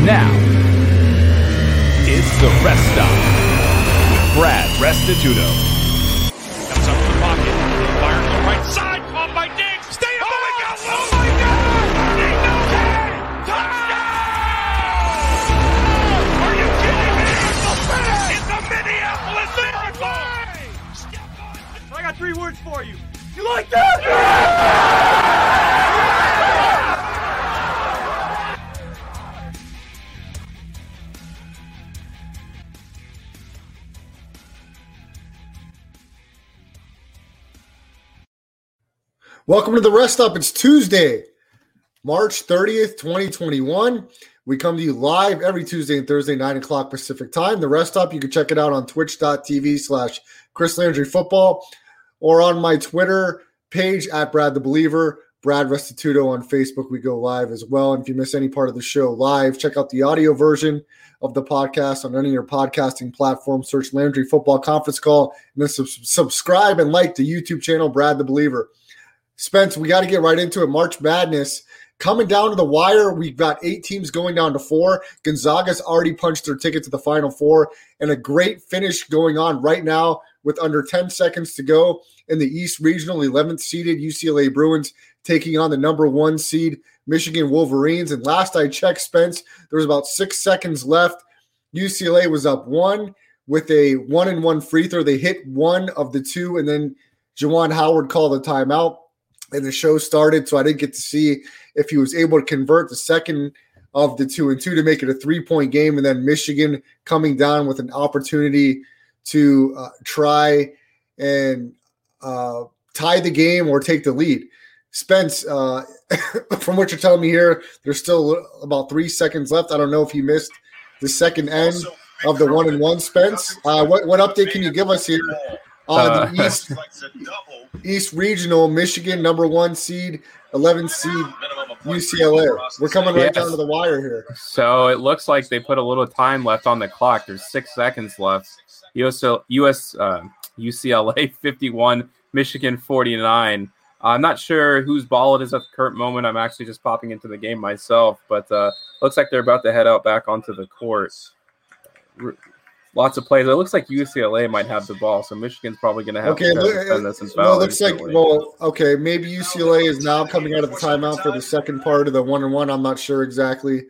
Now, it's the rest stop with Brad Restituto. Comes up the pocket. Fires the right side. Caught by Diggs. Stay up. oh, my God. Oh, my God. Are you kidding me? It's the Minneapolis Miracle. I got three words for you. You like that? Welcome to the rest stop. It's Tuesday, March 30th, 2021. We come to you live every Tuesday and Thursday, 9 o'clock Pacific time. The rest stop, you can check it out on twitch.tv slash Chris Landry Football or on my Twitter page at Brad the Believer, Brad Restituto on Facebook. We go live as well. And if you miss any part of the show live, check out the audio version of the podcast on any of your podcasting platforms. Search Landry Football Conference Call and then sub- subscribe and like the YouTube channel, Brad the Believer. Spence, we got to get right into it. March Madness coming down to the wire. We've got eight teams going down to four. Gonzaga's already punched their ticket to the Final Four, and a great finish going on right now with under 10 seconds to go in the East Regional, 11th seeded UCLA Bruins taking on the number one seed Michigan Wolverines. And last I checked, Spence, there was about six seconds left. UCLA was up one with a one and one free throw. They hit one of the two, and then Juwan Howard called a timeout and the show started. So I didn't get to see if he was able to convert the second of the two and two to make it a three point game. And then Michigan coming down with an opportunity to uh, try and uh, tie the game or take the lead. Spence, uh, from what you're telling me here, there's still about three seconds left. I don't know if you missed the second end of the one and one. Spence, uh, what what update can you give us here Uh, the East East Regional, Michigan number one seed, 11 seed UCLA. We're coming right Yes. down to the wire here. So it looks like they put a little time left on the clock. There's six seconds left. US, US uh, UCLA 51, Michigan 49. I'm not sure whose ball it is at the current moment. I'm actually just popping into the game myself, but uh, looks like they're about to head out back onto the court. Lots of plays. It looks like UCLA might have the ball, so Michigan's probably going to have Okay, to look, defend this and well, it looks like well, okay, maybe UCLA is now coming out of the timeout for the second part of the one and one. I'm not sure exactly,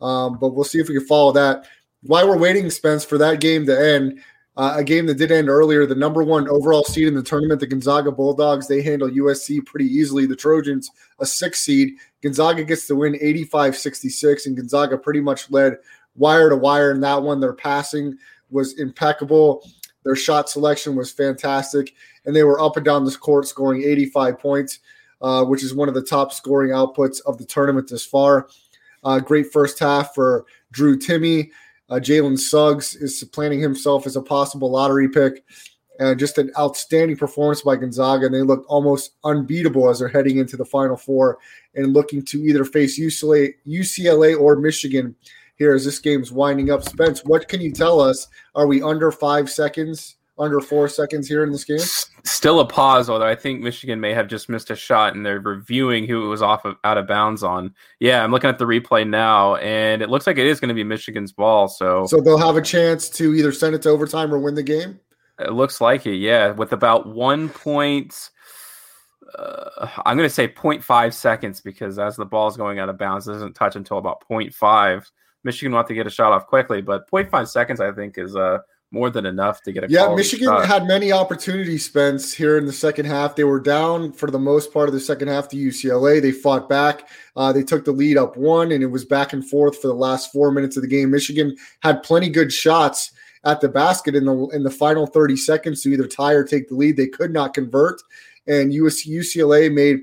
um, but we'll see if we can follow that. While we're waiting, Spence, for that game to end, uh, a game that did end earlier, the number one overall seed in the tournament, the Gonzaga Bulldogs, they handle USC pretty easily. The Trojans, a six seed. Gonzaga gets the win 85 66, and Gonzaga pretty much led wire to wire in that one. Their passing was impeccable. Their shot selection was fantastic, and they were up and down this court scoring 85 points, uh, which is one of the top scoring outputs of the tournament this far. Uh, great first half for Drew Timme. Uh, Jalen Suggs is supplanting himself as a possible lottery pick. And just an outstanding performance by Gonzaga. And they look almost unbeatable as they're heading into the Final Four and looking to either face UCLA, UCLA or Michigan here as this game's winding up. Spence, what can you tell us? Are we under five seconds, under four seconds here in this game? Still a pause, although I think Michigan may have just missed a shot, and they're reviewing who it was off of out of bounds on. Yeah, I'm looking at the replay now, and it looks like it is going to be Michigan's ball. So, So they'll have a chance to either send it to overtime or win the game. it looks like it. Yeah, with about one point. Uh, I'm going to say 0.5 seconds because as the ball's going out of bounds, it doesn't touch until about 0.5. Michigan will have to get a shot off quickly, but 0.5 seconds, I think, is uh, more than enough to get a Yeah, Michigan shot. had many opportunities, Spence, here in the second half. They were down for the most part of the second half to UCLA. They fought back. Uh, they took the lead up one, and it was back and forth for the last four minutes of the game. Michigan had plenty good shots at the basket in the in the final 30 seconds to either tie or take the lead. They could not convert, and US, UCLA made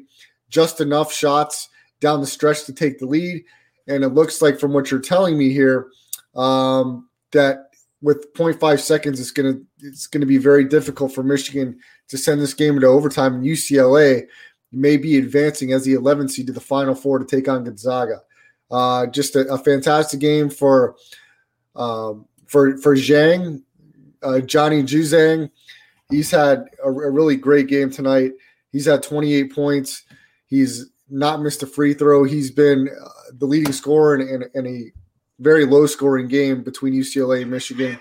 just enough shots down the stretch to take the lead. And it looks like, from what you're telling me here, um, that with 0.5 seconds, it's gonna it's gonna be very difficult for Michigan to send this game into overtime. And UCLA may be advancing as the 11th seed to the Final Four to take on Gonzaga. Uh, just a, a fantastic game for um, for for Zhang, uh, Johnny Juzang. He's had a, a really great game tonight. He's had 28 points. He's not missed a free throw. He's been uh, the leading scorer in, in, in a very low scoring game between UCLA and Michigan.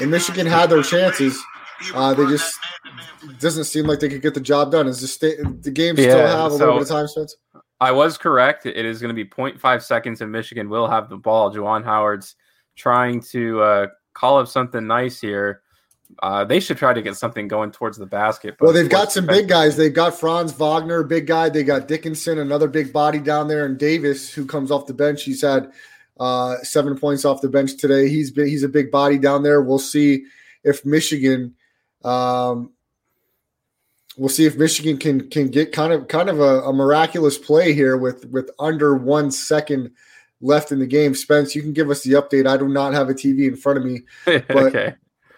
And Michigan had their chances. Uh, they just doesn't seem like they could get the job done. Is the state the game still Yeah, have a so- little bit of time, Spence? I was correct. It is going to be 0.5 seconds, and Michigan will have the ball. Juwan Howard's trying to uh, call up something nice here. Uh, they should try to get something going towards the basket. but Well, they've got some big guys. They've got Franz Wagner, big guy. They got Dickinson, another big body down there, and Davis, who comes off the bench. He's had uh, seven points off the bench today. He's been, he's a big body down there. We'll see if Michigan, um, we'll see if Michigan can can get kind of kind of a, a miraculous play here with with under one second left in the game. Spence, you can give us the update. I do not have a TV in front of me okay.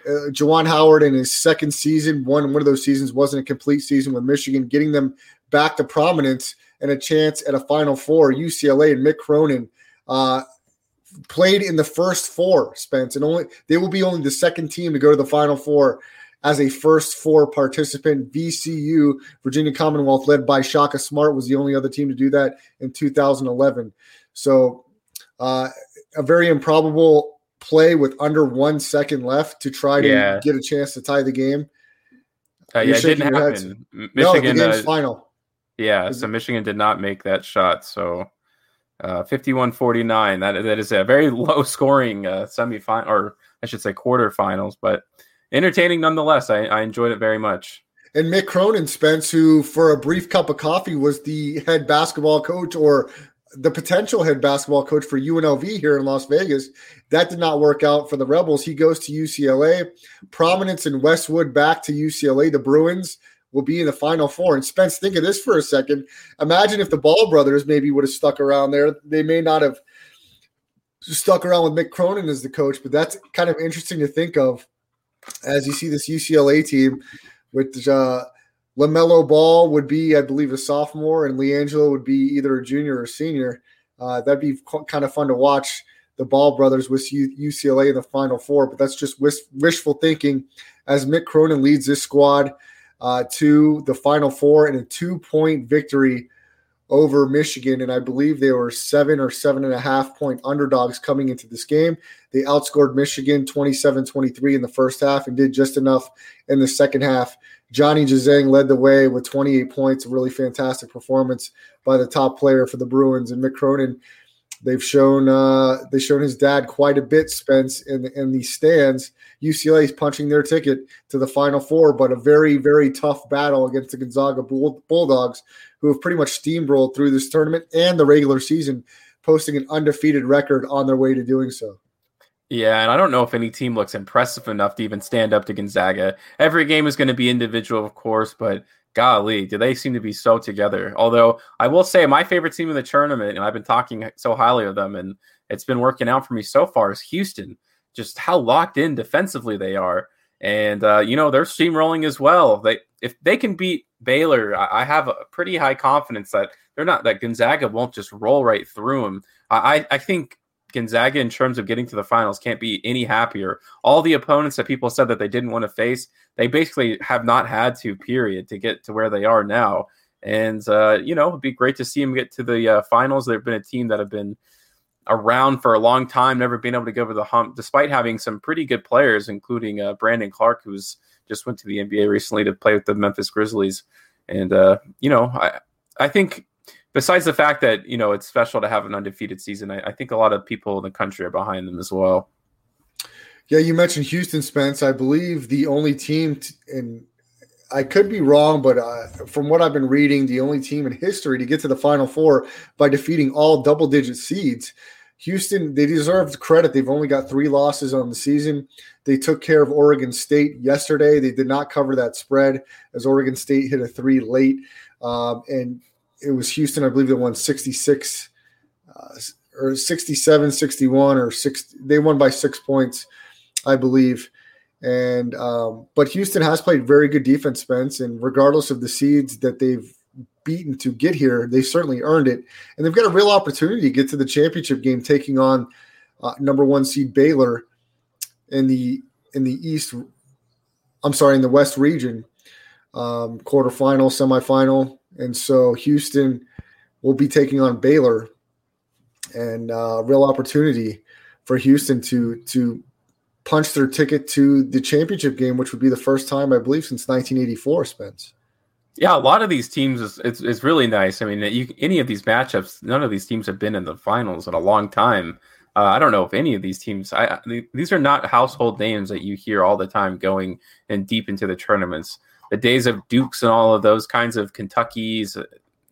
Uh, Juwan Howard in his second season, one one of those seasons wasn't a complete season with Michigan, getting them back to prominence and a chance at a Final Four. UCLA and Mick Cronin uh, played in the first four. Spence and only they will be only the second team to go to the Final Four as a first four participant. VCU, Virginia Commonwealth, led by Shaka Smart, was the only other team to do that in 2011. So, uh, a very improbable play with under one second left to try to Yeah. get a chance to tie the game. Uh, yeah, it didn't shaking your head. happen. M- no, the game's uh, final. yeah, Is so Michigan did not make that shot. So uh, 51-49. That that is a very low scoring uh, semifinal, or I should say quarterfinals, but entertaining nonetheless. I, I enjoyed it very much. And Mick Cronin, Spence, who for a brief cup of coffee was the head basketball coach or the potential head basketball coach for UNLV here in Las Vegas. That did not work out for the Rebels. He goes to UCLA. Prominence in Westwood back to UCLA. The Bruins will be in the Final Four. And Spence, think of this for a second. Imagine if the Ball brothers maybe would have stuck around there. They may not have stuck around with Mick Cronin as the coach, but that's kind of interesting to think of as you see this UCLA team with uh, Lamelo Ball would be, I believe, a sophomore, and LiAngelo would be either a junior or senior. Uh, that'd be qu- kind of fun to watch the Ball brothers with U- UCLA in the Final Four. But that's just wish- wishful thinking as Mick Cronin leads this squad uh, to the Final Four in a two-point victory over Michigan, and I believe they were seven or seven and a half point underdogs coming into this game. They outscored Michigan 27 23 in the first half and did just enough in the second half. Johnny Juzang led the way with 28 points, a really fantastic performance by the top player for the Bruins. And Mick Cronin, they've shown uh, they've shown his dad quite a bit, Spence, in, in these stands. UCLA is punching their ticket to the Final Four, but a very, very tough battle against the Gonzaga Bull- Bulldogs, who have pretty much steamrolled through this tournament and the regular season, posting an undefeated record on their way to doing so. Yeah, and I don't know if any team looks impressive enough to even stand up to Gonzaga. Every game is going to be individual, of course, but golly, do they seem to be so together? Although I will say my favorite team in the tournament, and I've been talking so highly of them, and it's been working out for me so far, is Houston. Just how locked in defensively they are, and uh, you know they're steamrolling as well. They if they can beat Baylor, I, have a pretty high confidence that they're not that Gonzaga won't just roll right through them. I I think Gonzaga, in terms of getting to the finals, can't be any happier. All the opponents that people said that they didn't want to face, they basically have not had to, period, to get to where they are now. And, uh, you know, it'd be great to see them get to the uh, finals. They've been a team that have been around for a long time, never been able to go over the hump, despite having some pretty good players, including uh, Brandon Clark, who's just went to the NBA recently to play with the Memphis Grizzlies. And, uh, you know, I, I think besides the fact that you know it's special to have an undefeated season, I, I think a lot of people in the country are behind them as well. Yeah, you mentioned Houston, Spence. I believe the only team, t- and I could be wrong, but uh, from what I've been reading, the only team in history to get to the Final Four by defeating all double-digit seeds. Houston, they deserve credit. They've only got three losses on the season. They took care of Oregon State yesterday. They did not cover that spread as Oregon State hit a three late. Um, and it was Houston, I believe, that won 66 uh, or 67, 61, or six. They won by six points, I believe. And um, but Houston has played very good defense, Spence, and regardless of the seeds that they've beaten to get here, they certainly earned it, and they've got a real opportunity to get to the championship game, taking on uh, number one seed Baylor in the in the East. I'm sorry, in the West region, um, quarterfinal, semifinal, and so Houston will be taking on Baylor, and uh, real opportunity for Houston to to punch their ticket to the championship game, which would be the first time I believe since 1984. Spence. Yeah, a lot of these teams is it's, it's really nice. I mean, you, any of these matchups, none of these teams have been in the finals in a long time. Uh, I don't know if any of these teams. I, these are not household names that you hear all the time going and deep into the tournaments. The days of Dukes and all of those kinds of Kentuckies.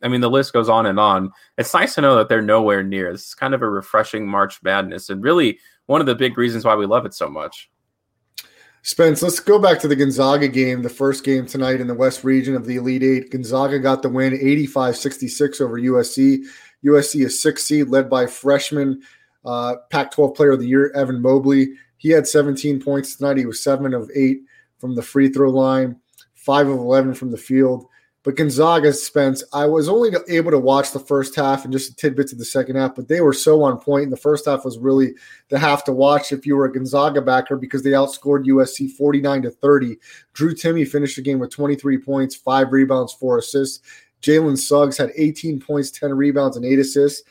I mean, the list goes on and on. It's nice to know that they're nowhere near. It's kind of a refreshing March Madness, and really one of the big reasons why we love it so much. Spence, let's go back to the Gonzaga game, the first game tonight in the West region of the Elite Eight. Gonzaga got the win 85 66 over USC. USC is six seed, led by freshman uh, Pac 12 player of the year, Evan Mobley. He had 17 points tonight. He was seven of eight from the free throw line, five of 11 from the field. But Gonzaga, Spence, I was only able to watch the first half and just tidbits of the second half, but they were so on point. And the first half was really the half to watch if you were a Gonzaga backer because they outscored USC 49 to 30. Drew Timme finished the game with 23 points, five rebounds, four assists. Jalen Suggs had 18 points, 10 rebounds, and eight assists.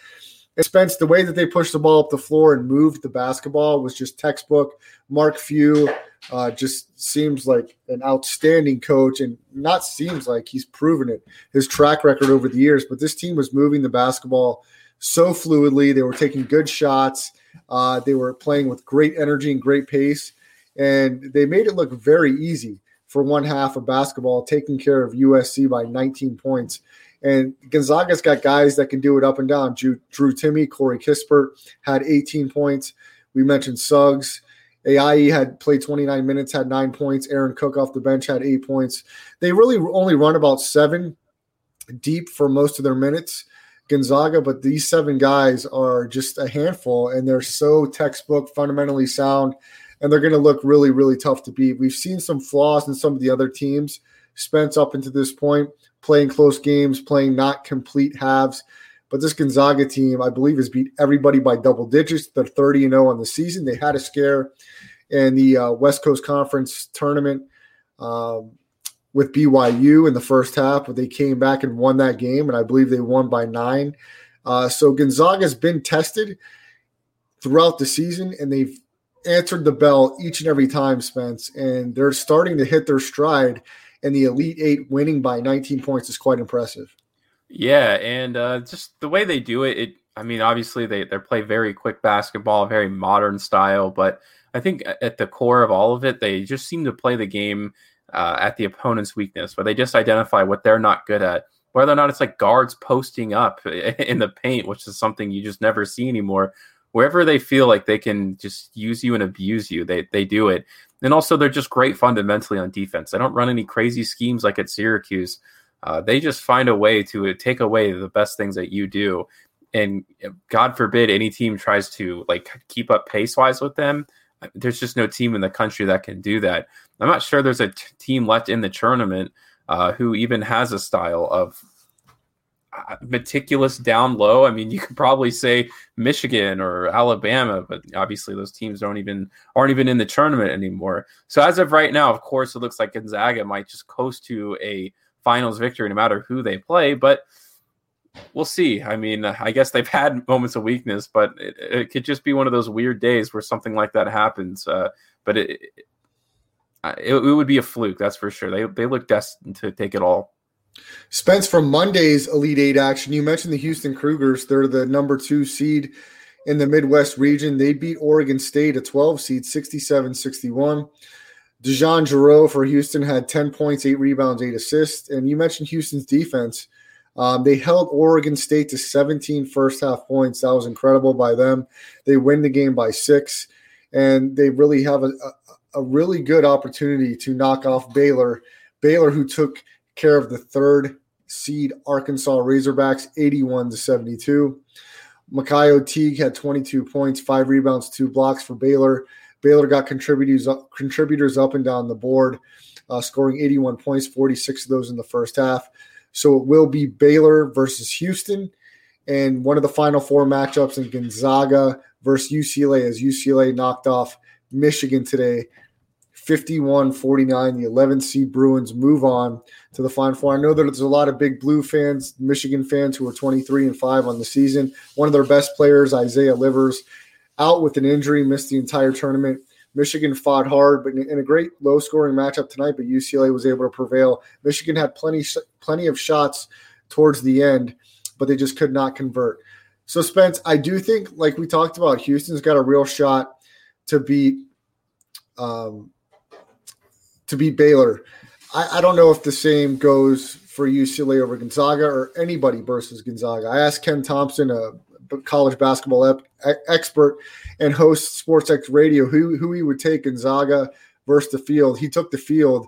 Spence, the way that they pushed the ball up the floor and moved the basketball was just textbook. Mark Few uh, just seems like an outstanding coach, and not seems like he's proven it. His track record over the years, but this team was moving the basketball so fluidly. They were taking good shots. Uh, they were playing with great energy and great pace, and they made it look very easy for one half of basketball, taking care of USC by 19 points. And Gonzaga's got guys that can do it up and down. Drew, Drew Timme, Corey Kispert had 18 points. We mentioned Suggs. Ayayi had played 29 minutes, had nine points. Aaron Cook off the bench had eight points. They really only run about seven deep for most of their minutes, Gonzaga, but these seven guys are just a handful and they're so textbook, fundamentally sound, and they're going to look really, really tough to beat. We've seen some flaws in some of the other teams, Spence, up into this point, playing close games, playing not complete halves. But this Gonzaga team, I believe, has beat everybody by double digits. They're 30 and 0 on the season. They had a scare in the uh, West Coast Conference tournament um, with BYU in the first half, but they came back and won that game, and I believe they won by nine. Uh, so Gonzaga has been tested throughout the season, and they've answered the bell each and every time, Spence, and they're starting to hit their stride. And the Elite Eight winning by 19 points is quite impressive. Yeah, and uh, just the way they do it, it I mean, obviously they they play very quick basketball, very modern style, but I think at the core of all of it, they just seem to play the game uh, at the opponent's weakness, where they just identify what they're not good at. Whether or not it's like guards posting up in the paint, which is something you just never see anymore. Wherever they feel like they can just use you and abuse you, they they do it. And also, they're just great fundamentally on defense. They don't run any crazy schemes like at Syracuse. Uh, they just find a way to take away the best things that you do. And God forbid any team tries to like keep up pace wise with them. There's just no team in the country that can do that. I'm not sure there's a t- team left in the tournament uh, who even has a style of uh, meticulous down low. I mean, you could probably say Michigan or Alabama, but obviously those teams don't even aren't even in the tournament anymore. So as of right now, of course, it looks like Gonzaga might just coast to a finals victory no matter who they play, but we'll see. I mean, I guess they've had moments of weakness, but it, it could just be one of those weird days where something like that happens. Uh, but it, it, it would be a fluke, that's for sure. They they look destined to take it all. Spence, from Monday's Elite Eight action, you mentioned the Houston Cougars. They're the number two seed in the Midwest region. They beat Oregon State, a 12 seed, 67 61. DeJon Jarreau for Houston had 10 points, eight rebounds, eight assists. And you mentioned Houston's defense. Um, they held Oregon State to 17 first half points. That was incredible by them. They win the game by six, and they really have a, a, a really good opportunity to knock off Baylor. Baylor, who took care of the third seed Arkansas Razorbacks 81 to 72. Macio Teague had 22 points, five rebounds, two blocks for Baylor. Baylor got contributors up, contributors up and down the board, uh, scoring 81 points, 46 of those in the first half. So it will be Baylor versus Houston, and one of the final four matchups in Gonzaga versus UCLA as UCLA knocked off Michigan today 51 49. The 11 seed Bruins move on to the Final Four. I know that there's a lot of big blue fans, Michigan fans who are 23 and 5 on the season. One of their best players, Isaiah Livers, out with an injury, missed the entire tournament. Michigan fought hard, but in a great low scoring matchup tonight, but UCLA was able to prevail. Michigan had plenty plenty of shots towards the end, but they just could not convert. So Spence, I do think, like we talked about, Houston's got a real shot to beat um, to beat Baylor. I, I, don't know if the same goes for UCLA over Gonzaga or anybody versus Gonzaga. I asked Ken Thompson, a college basketball ep- expert and host SportsX Radio, who who he would take Gonzaga versus the field. He took the field.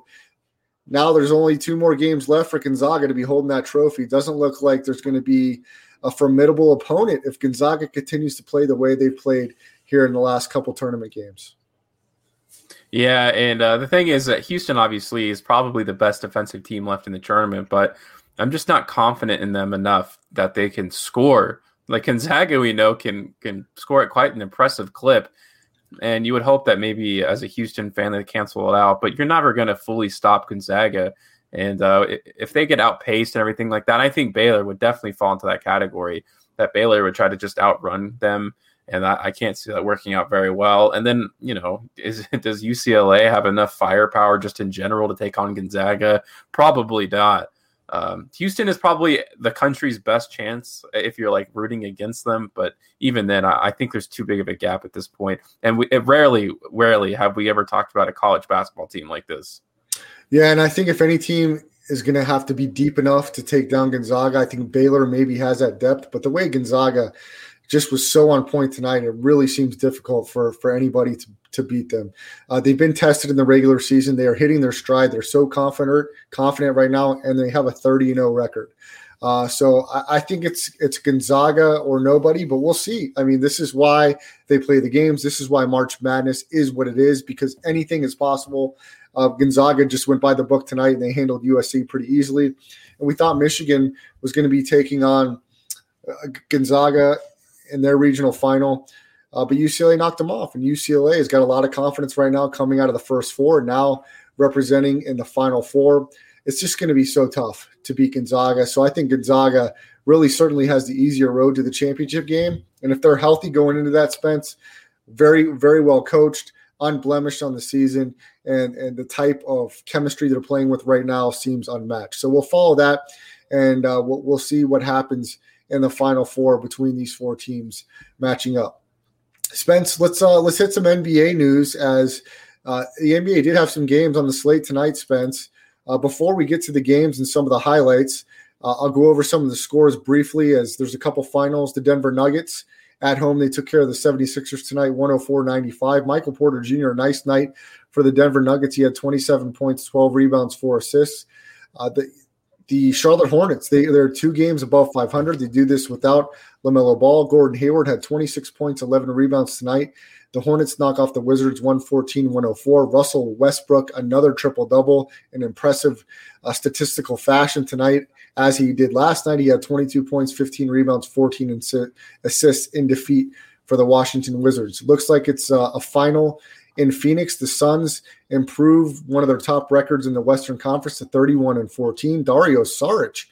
Now there's only two more games left for Gonzaga to be holding that trophy. Doesn't look like there's going to be a formidable opponent if Gonzaga continues to play the way they've played here in the last couple tournament games. Yeah, and uh, the thing is that Houston obviously is probably the best defensive team left in the tournament, but I'm just not confident in them enough that they can score. Like Gonzaga, we know can can score at quite an impressive clip, and you would hope that maybe as a Houston fan they cancel it out. But you're never going to fully stop Gonzaga, and uh, if they get outpaced and everything like that, I think Baylor would definitely fall into that category. That Baylor would try to just outrun them and I, I, can't see that working out very well. And then, you know, is does UCLA have enough firepower just in general to take on Gonzaga? Probably not. Um, Houston is probably the country's best chance if you're like rooting against them, but even then, I, I think there's too big of a gap at this point. And we rarely, rarely have we ever talked about a college basketball team like this. Yeah, and I think if any team is going to have to be deep enough to take down Gonzaga, I think Baylor maybe has that depth. But the way Gonzaga just was so on point tonight. It really seems difficult for for anybody to, to beat them. Uh, they've been tested in the regular season. They are hitting their stride. They're so confident confident right now, and they have a 30 0 record. Uh, so I, I, think it's it's Gonzaga or nobody, but we'll see. I mean, this is why they play the games. This is why March Madness is what it is because anything is possible. Uh, Gonzaga just went by the book tonight and they handled USC pretty easily. And we thought Michigan was going to be taking on uh, Gonzaga in their regional final. Uh, but UCLA knocked them off, and UCLA has got a lot of confidence right now coming out of the first four, now representing in the final four. It's just going to be so tough to beat Gonzaga. So I think Gonzaga really certainly has the easier road to the championship game. And if they're healthy going into that, Spence, very, very well coached, unblemished on the season, and and the type of chemistry they're playing with right now seems unmatched. So we'll follow that, and uh, we'll, we'll see what happens in the final four between these four teams matching up. Spence, let's uh, let's hit some NBA news as uh, the NBA did have some games on the slate tonight. Spence, uh, before we get to the games and some of the highlights, uh, I'll go over some of the scores briefly. As there's a couple finals. The Denver Nuggets at home they took care of the 76ers tonight, 104-95. Michael Porter Jr. nice night for the Denver Nuggets. He had 27 points, 12 rebounds, four assists. Uh, the the Charlotte Hornets, they, they're two games above 500. They do this without LaMelo Ball. Gordon Hayward had 26 points, 11 rebounds tonight. The Hornets knock off the Wizards 114 104. Russell Westbrook, another triple double, an impressive uh, statistical fashion tonight, as he did last night. He had 22 points, 15 rebounds, 14 assists in defeat for the Washington Wizards. Looks like it's uh, a final in Phoenix. The Suns improve one of their top records in the Western Conference to 31 and 14. Dario Saric,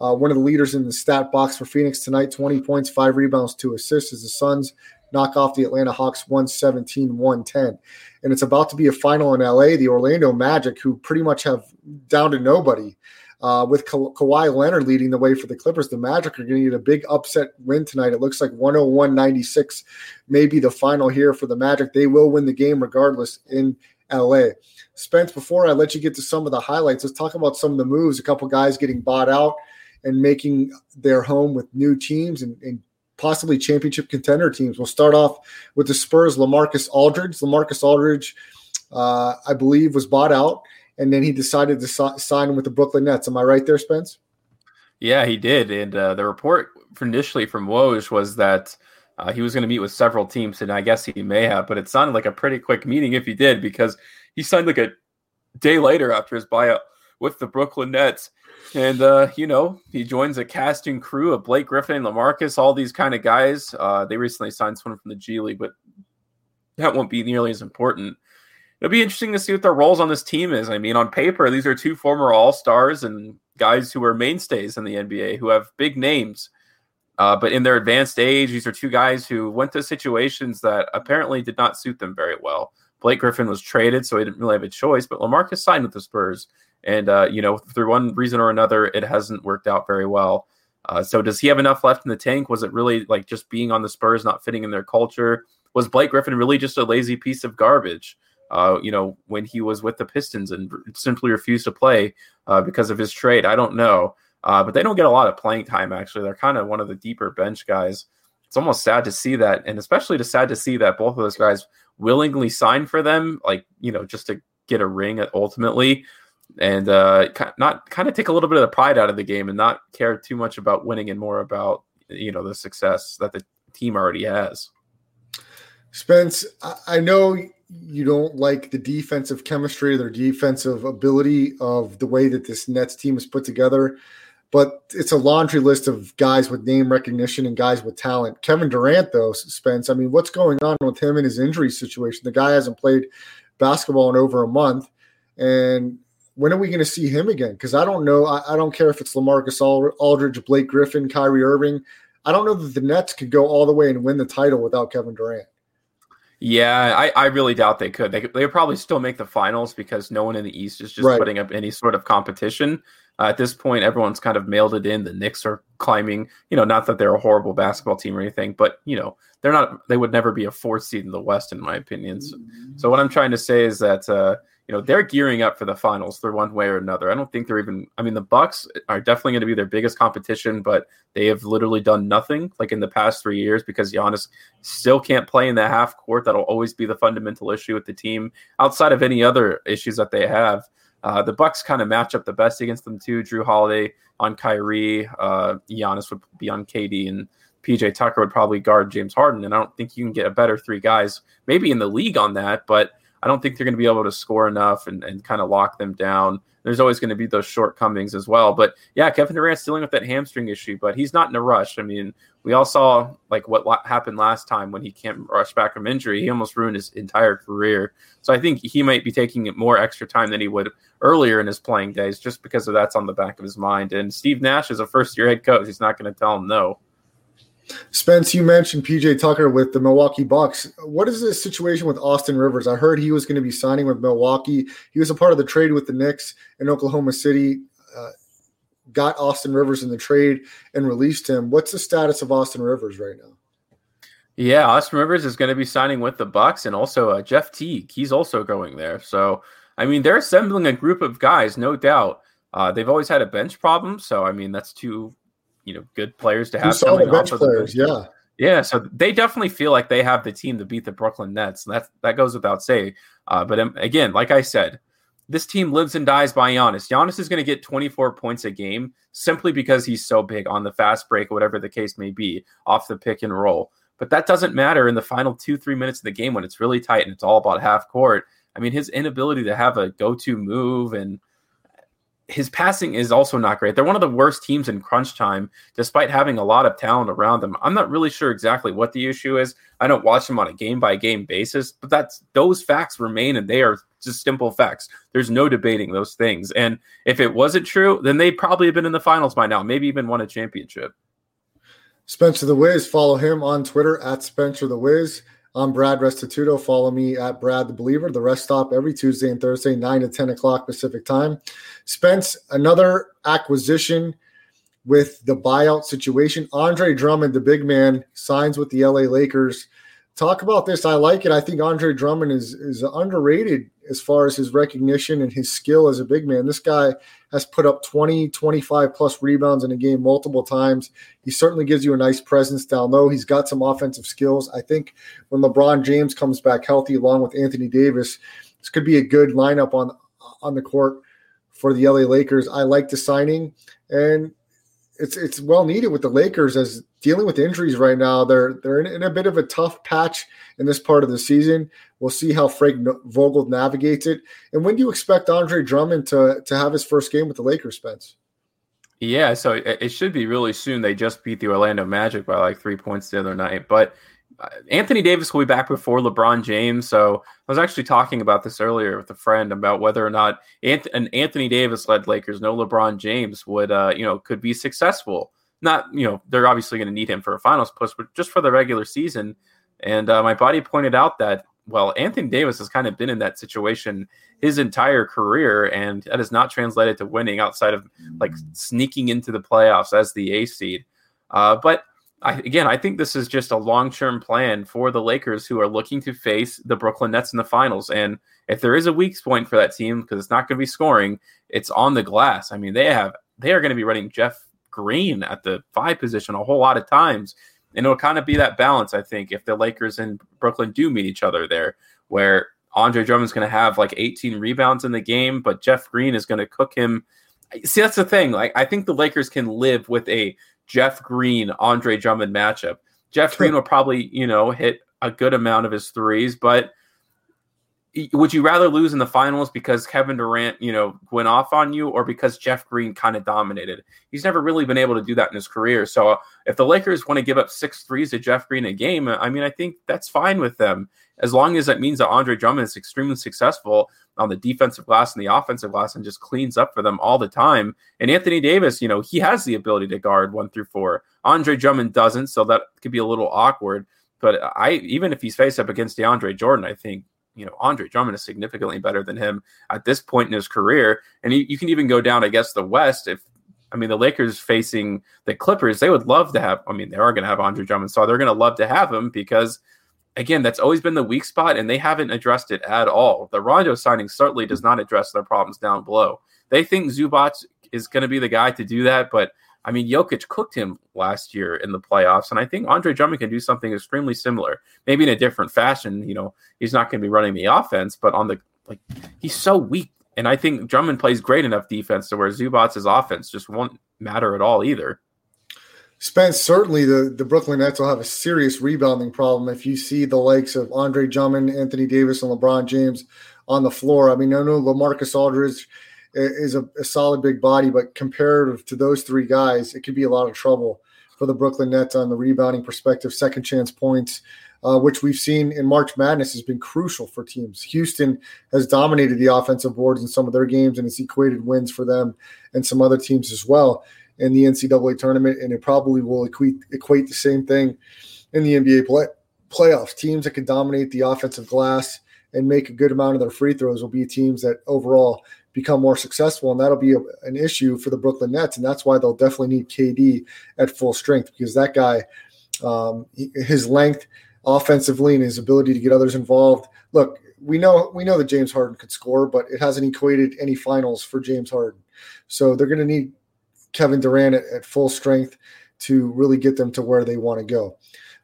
uh, one of the leaders in the stat box for Phoenix tonight, 20 points, five rebounds, two assists as the Suns knock off the Atlanta Hawks 117 110. And it's about to be a final in LA. The Orlando Magic, who pretty much have down to nobody. Uh, with Ka- Kawhi Leonard leading the way for the Clippers, the Magic are going to get a big upset win tonight. It looks like 101 96 may be the final here for the Magic. They will win the game regardless in LA. Spence, before I let you get to some of the highlights, let's talk about some of the moves. A couple guys getting bought out and making their home with new teams and, and possibly championship contender teams. We'll start off with the Spurs, Lamarcus Aldridge. Lamarcus Aldridge, uh, I believe, was bought out, and then he decided to si- sign with the Brooklyn Nets. Am I right there, Spence? Yeah, he did. And uh, the report initially from Woj was that uh, he was going to meet with several teams, and I guess he may have, but it sounded like a pretty quick meeting if he did, because he signed like a day later after his buyout with the Brooklyn Nets. And uh, you know, he joins a casting crew of Blake Griffin, Lamarcus, all these kind of guys. Uh, they recently signed someone from the G League, but that won't be nearly as important. It'll be interesting to see what their roles on this team is. I mean, on paper, these are two former All Stars and guys who are mainstays in the NBA who have big names. Uh, but in their advanced age, these are two guys who went to situations that apparently did not suit them very well. Blake Griffin was traded, so he didn't really have a choice, but Lamarcus signed with the Spurs. And, uh, you know, through one reason or another, it hasn't worked out very well. Uh, so does he have enough left in the tank? Was it really like just being on the Spurs, not fitting in their culture? Was Blake Griffin really just a lazy piece of garbage? Uh, you know, when he was with the Pistons and simply refused to play uh, because of his trade. I don't know. Uh, but they don't get a lot of playing time, actually. They're kind of one of the deeper bench guys. It's almost sad to see that. And especially to sad to see that both of those guys willingly signed for them, like, you know, just to get a ring ultimately and uh, not kind of take a little bit of the pride out of the game and not care too much about winning and more about you know the success that the team already has. Spence, I know you don't like the defensive chemistry, or their defensive ability of the way that this Nets team is put together, but it's a laundry list of guys with name recognition and guys with talent. Kevin Durant, though, Spence, I mean, what's going on with him and his injury situation? The guy hasn't played basketball in over a month. And when are we going to see him again? Because I don't know. I, I, don't care if it's Lamarcus Aldridge, Blake Griffin, Kyrie Irving. I don't know that the Nets could go all the way and win the title without Kevin Durant. Yeah, I, I really doubt they could. They they would probably still make the finals because no one in the East is just right. putting up any sort of competition. Uh, at this point, everyone's kind of mailed it in. The Knicks are climbing. You know, not that they're a horrible basketball team or anything, but you know, they're not. They would never be a fourth seed in the West, in my opinion. So, so what I'm trying to say is that. Uh, you know they're gearing up for the finals through one way or another. I don't think they're even. I mean, the Bucks are definitely going to be their biggest competition, but they have literally done nothing like in the past three years because Giannis still can't play in the half court. That'll always be the fundamental issue with the team. Outside of any other issues that they have, uh, the Bucks kind of match up the best against them too. Jrue Holiday on Kyrie, uh, Giannis would be on KD, and PJ Tucker would probably guard James Harden. And I don't think you can get a better three guys, maybe in the league on that, but I don't think they're going to be able to score enough and, and kind of lock them down. There's always going to be those shortcomings as well. But yeah, Kevin Durant's dealing with that hamstring issue, but he's not in a rush. I mean, we all saw like what happened last time when he can't rush back from injury. He almost ruined his entire career. So I think he might be taking more extra time than he would earlier in his playing days, just because of that's on the back of his mind. And Steve Nash is a first year head coach. He's not going to tell him no. Spence, you mentioned PJ Tucker with the Milwaukee Bucks. What is the situation with Austin Rivers? I heard he was going to be signing with Milwaukee. He was a part of the trade with the Knicks in Oklahoma City. Uh, got Austin Rivers in the trade and released him. What's the status of Austin Rivers right now? Yeah, Austin Rivers is going to be signing with the Bucks, and also uh, Jeff Teague. He's also going there. So, I mean, they're assembling a group of guys, no doubt. Uh, they've always had a bench problem, so I mean, that's two you know good players to have coming off of players, yeah. Yeah, so they definitely feel like they have the team to beat the Brooklyn Nets. That that goes without saying. Uh, but um, again, like I said, this team lives and dies by Giannis. Giannis is going to get 24 points a game simply because he's so big on the fast break, whatever the case may be, off the pick and roll. But that doesn't matter in the final two, three minutes of the game when it's really tight and it's all about half court. I mean, his inability to have a go to move and his passing is also not great. They're one of the worst teams in crunch time, despite having a lot of talent around them. I'm not really sure exactly what the issue is. I don't watch them on a game by game basis, but that's those facts remain and they are just simple facts. There's no debating those things. And if it wasn't true, then they probably have been in the finals by now, maybe even won a championship. Spencer the Wiz, follow him on Twitter at Spencer the Wiz. I'm Brad Restituto. Follow me at Brad the Believer. The rest stop every Tuesday and Thursday, 9 to 10 o'clock Pacific time. Spence, another acquisition with the buyout situation. Andre Drummond, the big man, signs with the LA Lakers. Talk about this. I like it. I think Andre Drummond is is underrated as far as his recognition and his skill as a big man. This guy has put up 20, 25 plus rebounds in a game multiple times. He certainly gives you a nice presence down low. He's got some offensive skills. I think when LeBron James comes back healthy along with Anthony Davis, this could be a good lineup on on the court for the LA Lakers. I like the signing and it's it's well needed with the Lakers as dealing with injuries right now. They're they're in, in, a bit of a tough patch in this part of the season. We'll see how Frank Vogel navigates it. And when do you expect Andre Drummond to to have his first game with the Lakers, Spence? Yeah, so it, should be really soon. They just beat the Orlando Magic by like three points the other night, but uh, Anthony Davis will be back before LeBron James. So I was actually talking about this earlier with a friend about whether or not an Anthony Davis led Lakers, no LeBron James, would uh, you know could be successful. Not you know they're obviously going to need him for a finals push, but just for the regular season. And uh, my buddy pointed out that well, Anthony Davis has kind of been in that situation his entire career, and that has not translated to winning outside of like sneaking into the playoffs as the A seed. Uh, but I, again, I think this is just a long term plan for the Lakers who are looking to face the Brooklyn Nets in the finals. And if there is a weak point for that team, because it's not going to be scoring, it's on the glass. I mean, they have they are going to be running Jeff Green at the five position a whole lot of times. And it'll kind of be that balance, I think, if the Lakers and Brooklyn do meet each other there, where Andre Drummond's going to have like 18 rebounds in the game, but Jeff Green is going to cook him. See, that's the thing. Like, I think the Lakers can live with a Jeff Green, Andre Drummond matchup. Jeff Green will probably, you know, hit a good amount of his threes, but would you rather lose in the finals because Kevin Durant, you know, went off on you or because Jeff Green kind of dominated? He's never really been able to do that in his career. So uh, if the Lakers want to give up six threes to Jeff Green a game, I mean, I think that's fine with them as long as that means that Andre Drummond is extremely successful on the defensive glass and the offensive glass and just cleans up for them all the time. And Anthony Davis, you know, he has the ability to guard one through four. Andre Drummond doesn't, so that could be a little awkward. But I even if he's faced up against DeAndre Jordan, I think you know Andre Drummond is significantly better than him at this point in his career. And you, you can even go down, I guess, the West if I mean, the Lakers facing the Clippers, they would love to have. I mean, they are going to have Andre Drummond, so they're going to love to have him because again, that's always been the weak spot, and they haven't addressed it at all. The Rondo signing certainly does not address their problems down below. They think Zubac is going to be the guy to do that, but I mean, Jokic cooked him last year in the playoffs, and I think Andre Drummond can do something extremely similar, maybe in a different fashion. You know, he's not going to be running the offense, but on the like, he's so weak, and I think Drummond plays great enough defense to where Zubac's offense just won't matter at all either. Spence, certainly the, the Brooklyn Nets will have a serious rebounding problem if you see the likes of Andre Drummond, Anthony Davis, and LeBron James on the floor. I mean, I know LaMarcus Aldridge is a, a solid big body, but comparative to those three guys, it could be a lot of trouble for the Brooklyn Nets on the rebounding perspective. Second chance points, uh, which we've seen in March Madness, has been crucial for teams. Houston has dominated the offensive boards in some of their games, and it's equated wins for them and some other teams as well in the NCAA tournament, and it probably will equate equate the same thing in the NBA play, playoffs. Teams that can dominate the offensive glass and make a good amount of their free throws will be teams that overall become more successful, and that'll be a, an issue for the Brooklyn Nets, and that's why they'll definitely need KD at full strength because that guy, um, his length offensively and his ability to get others involved. Look, we know we know that James Harden could score, but it hasn't equated any finals for James Harden. So they're going to need Kevin Durant at, at full strength to really get them to where they want to go.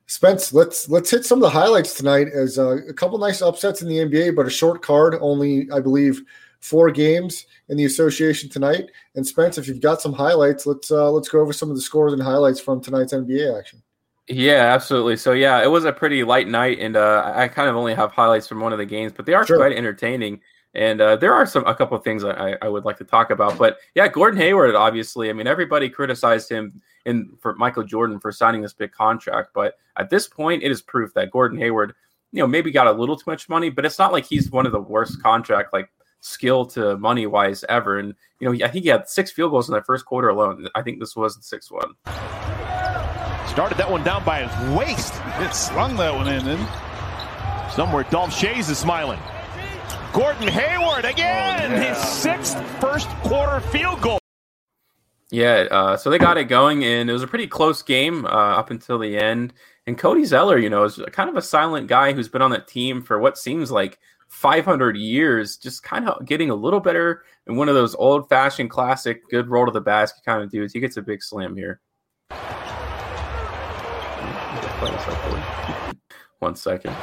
Spence, let's let's hit some of the highlights tonight. As uh, a couple nice upsets in the NBA, but a short card, only I believe four games in the association tonight. And Spence, if you've got some highlights, let's uh, let's go over some of the scores and highlights from tonight's NBA action. Yeah, absolutely. So yeah, it was a pretty light night, and uh, I kind of only have highlights from one of the games, but they are Sure. quite entertaining. And uh, there are some a couple of things I, I would like to talk about. But yeah, Gordon Hayward, obviously, I mean, everybody criticized him and for Michael Jordan for signing this big contract, but at this point, it is proof that Gordon Hayward, you know, maybe got a little too much money, but it's not like he's one of the worst contract like skill to money wise ever. And you know, I think he had six field goals in the first quarter alone. I think this was the sixth one. Started that one down by his waist. It slung that one in. Then Somewhere Dolph Schayes is smiling. Gordon Hayward again, Oh, yeah. his sixth first quarter field goal. Yeah, uh, so they got it going, and it was a pretty close game uh, up until the end. And Cody Zeller, you know, is kind of a silent guy who's been on that team for what seems like 500 years, just kind of getting a little better and one of those old fashioned classic good roll to the basket kind of dudes. He gets a big slam here. One second.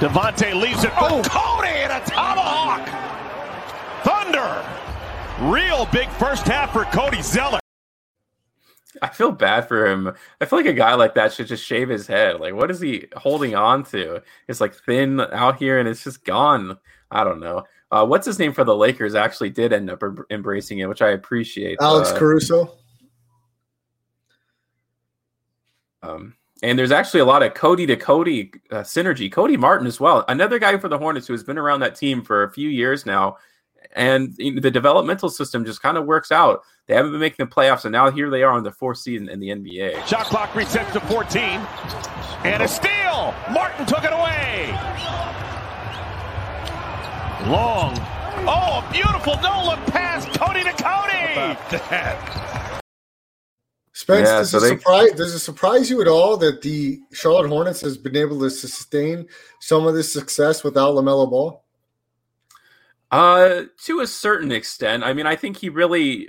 Devontae leaves it for oh. Cody and a tomahawk. Thunder. Real big first half for Cody Zeller. I feel bad for him. I feel like a guy like that should just shave his head. Like, what is he holding on to? It's like thin out here and it's just gone. I don't know. Uh, what's his name for the Lakers actually did end up embracing it, which I appreciate. Alex Uh, Caruso. Um, and there's actually a lot of Cody to Cody uh, synergy. Cody Martin as well, another guy for the Hornets who has been around that team for a few years now, and you know, the developmental system just kind of works out. They haven't been making the playoffs, and now here they are on the fourth season in, in the NBA. Shot clock resets to 14. And a steal. Martin took it away. Long. Oh, a beautiful no look pass. Cody to Cody. Spence, Yeah, does, so it they- surprise, does it surprise you at all that the Charlotte Hornets has been able to sustain some of this success without LaMelo Ball? Uh, to a certain extent. I mean, I think he really,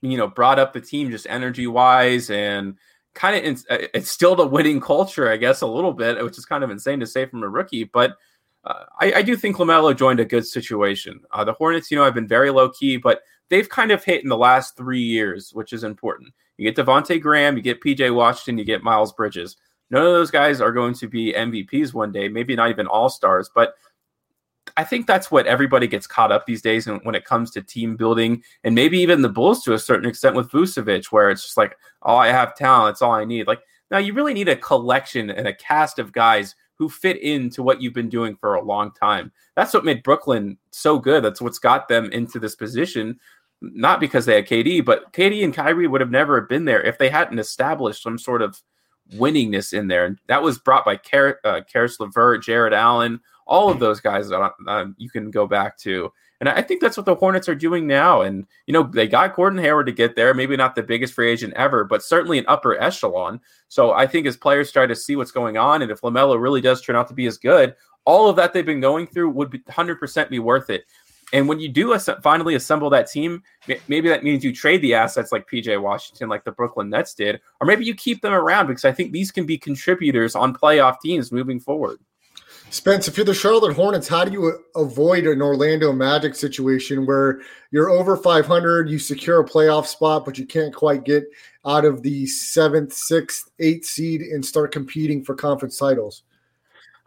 you know, brought up the team just energy wise and kind of uh, instilled a winning culture, I guess, a little bit, which is kind of insane to say from a rookie. But uh, I, I do think Lamelo joined a good situation. Uh, the Hornets, you know, have been very low key, but they've kind of hit in the last three years, which is important. You get Devonte Graham, you get PJ Washington, you get Miles Bridges. None of those guys are going to be MVPs one day, maybe not even all stars, but I think that's what everybody gets caught up these days when it comes to team building and maybe even the Bulls to a certain extent with Vucevic, where it's just like, oh, I have talent, that's all I need. Like, now you really need a collection and a cast of guys who fit into what you've been doing for a long time. That's what made Brooklyn so good. That's what's got them into this position. Not because they had KD, but KD and Kyrie would have never been there if they hadn't established some sort of winningness in there. And that was brought by Car- uh, Caris LeVert, Jarrett Allen, all of those guys that uh, you can go back to. And I think that's what the Hornets are doing now. And, you know, they got Gordon Hayward to get there, maybe not the biggest free agent ever, but certainly an upper echelon. So I think as players try to see what's going on, and if LaMelo really does turn out to be as good, all of that they've been going through would be 100% be worth it. And when you do finally assemble that team, maybe that means you trade the assets like PJ Washington, like the Brooklyn Nets did, or maybe you keep them around because I think these can be contributors on playoff teams moving forward. Spence, if you're the Charlotte Hornets, how do you avoid an Orlando Magic situation where you're over 500, you secure a playoff spot, but you can't quite get out of the seventh, sixth, eighth seed and start competing for conference titles?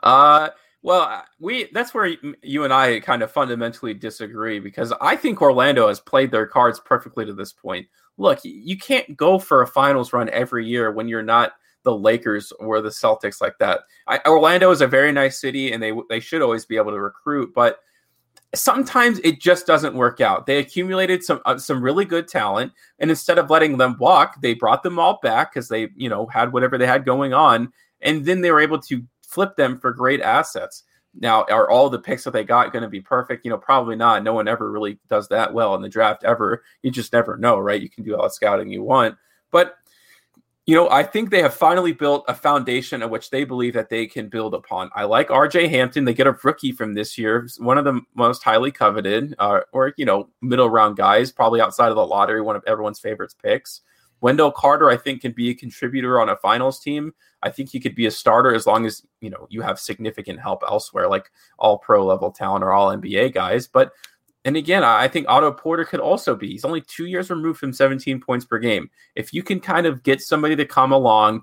Uh, well, we that's where you and I kind of fundamentally disagree because I think Orlando has played their cards perfectly to this point. Look, you can't go for a finals run every year when you're not the Lakers or the Celtics like that. I, Orlando is a very nice city and they they should always be able to recruit, but sometimes it just doesn't work out. They accumulated some uh, some really good talent, and instead of letting them walk, they brought them all back because they you know had whatever they had going on, and then they were able to flip them for great assets. Now, are all the picks that they got going to be perfect? You know, probably not. No one ever really does that well in the draft ever. You just never know, right? You can do all the scouting you want, but you know, I think they have finally built a foundation of which they believe that they can build upon. I like RJ Hampton. They get a rookie from this year, one of the most highly coveted, uh, or, you know, middle round guys, probably outside of the lottery, one of everyone's favorites picks. Wendell Carter, I think, can be a contributor on a finals team. I think he could be a starter as long as, you know, you have significant help elsewhere, like all pro level talent or all NBA guys. But and again, I think Otto Porter could also be. He's only two years removed from 17 points per game. If you can kind of get somebody to come along,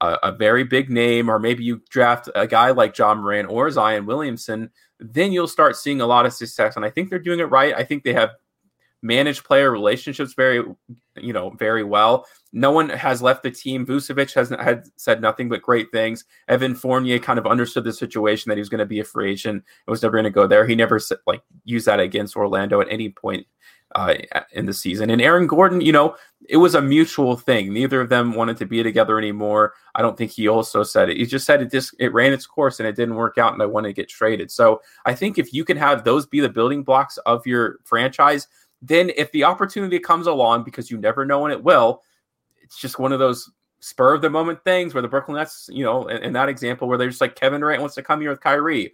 a, a very big name, or maybe you draft a guy like Ja Morant or Zion Williamson, then you'll start seeing a lot of success. And I think they're doing it right. I think they have managed player relationships very, you know, very well. No one has left the team. Vucevic has had said nothing but great things. Evan Fournier kind of understood the situation that he was going to be a free agent and was never going to go there. He never like used that against Orlando at any point uh, in the season. And Aaron Gordon, you know, it was a mutual thing. Neither of them wanted to be together anymore. I don't think he also said it. He just said it just it ran its course and it didn't work out, and I want to get traded. So I think if you can have those be the building blocks of your franchise, then if the opportunity comes along, because you never know when it will, it's just one of those spur of the moment things where the Brooklyn Nets, you know, in, in, that example where they're just like Kevin Durant wants to come here with Kyrie.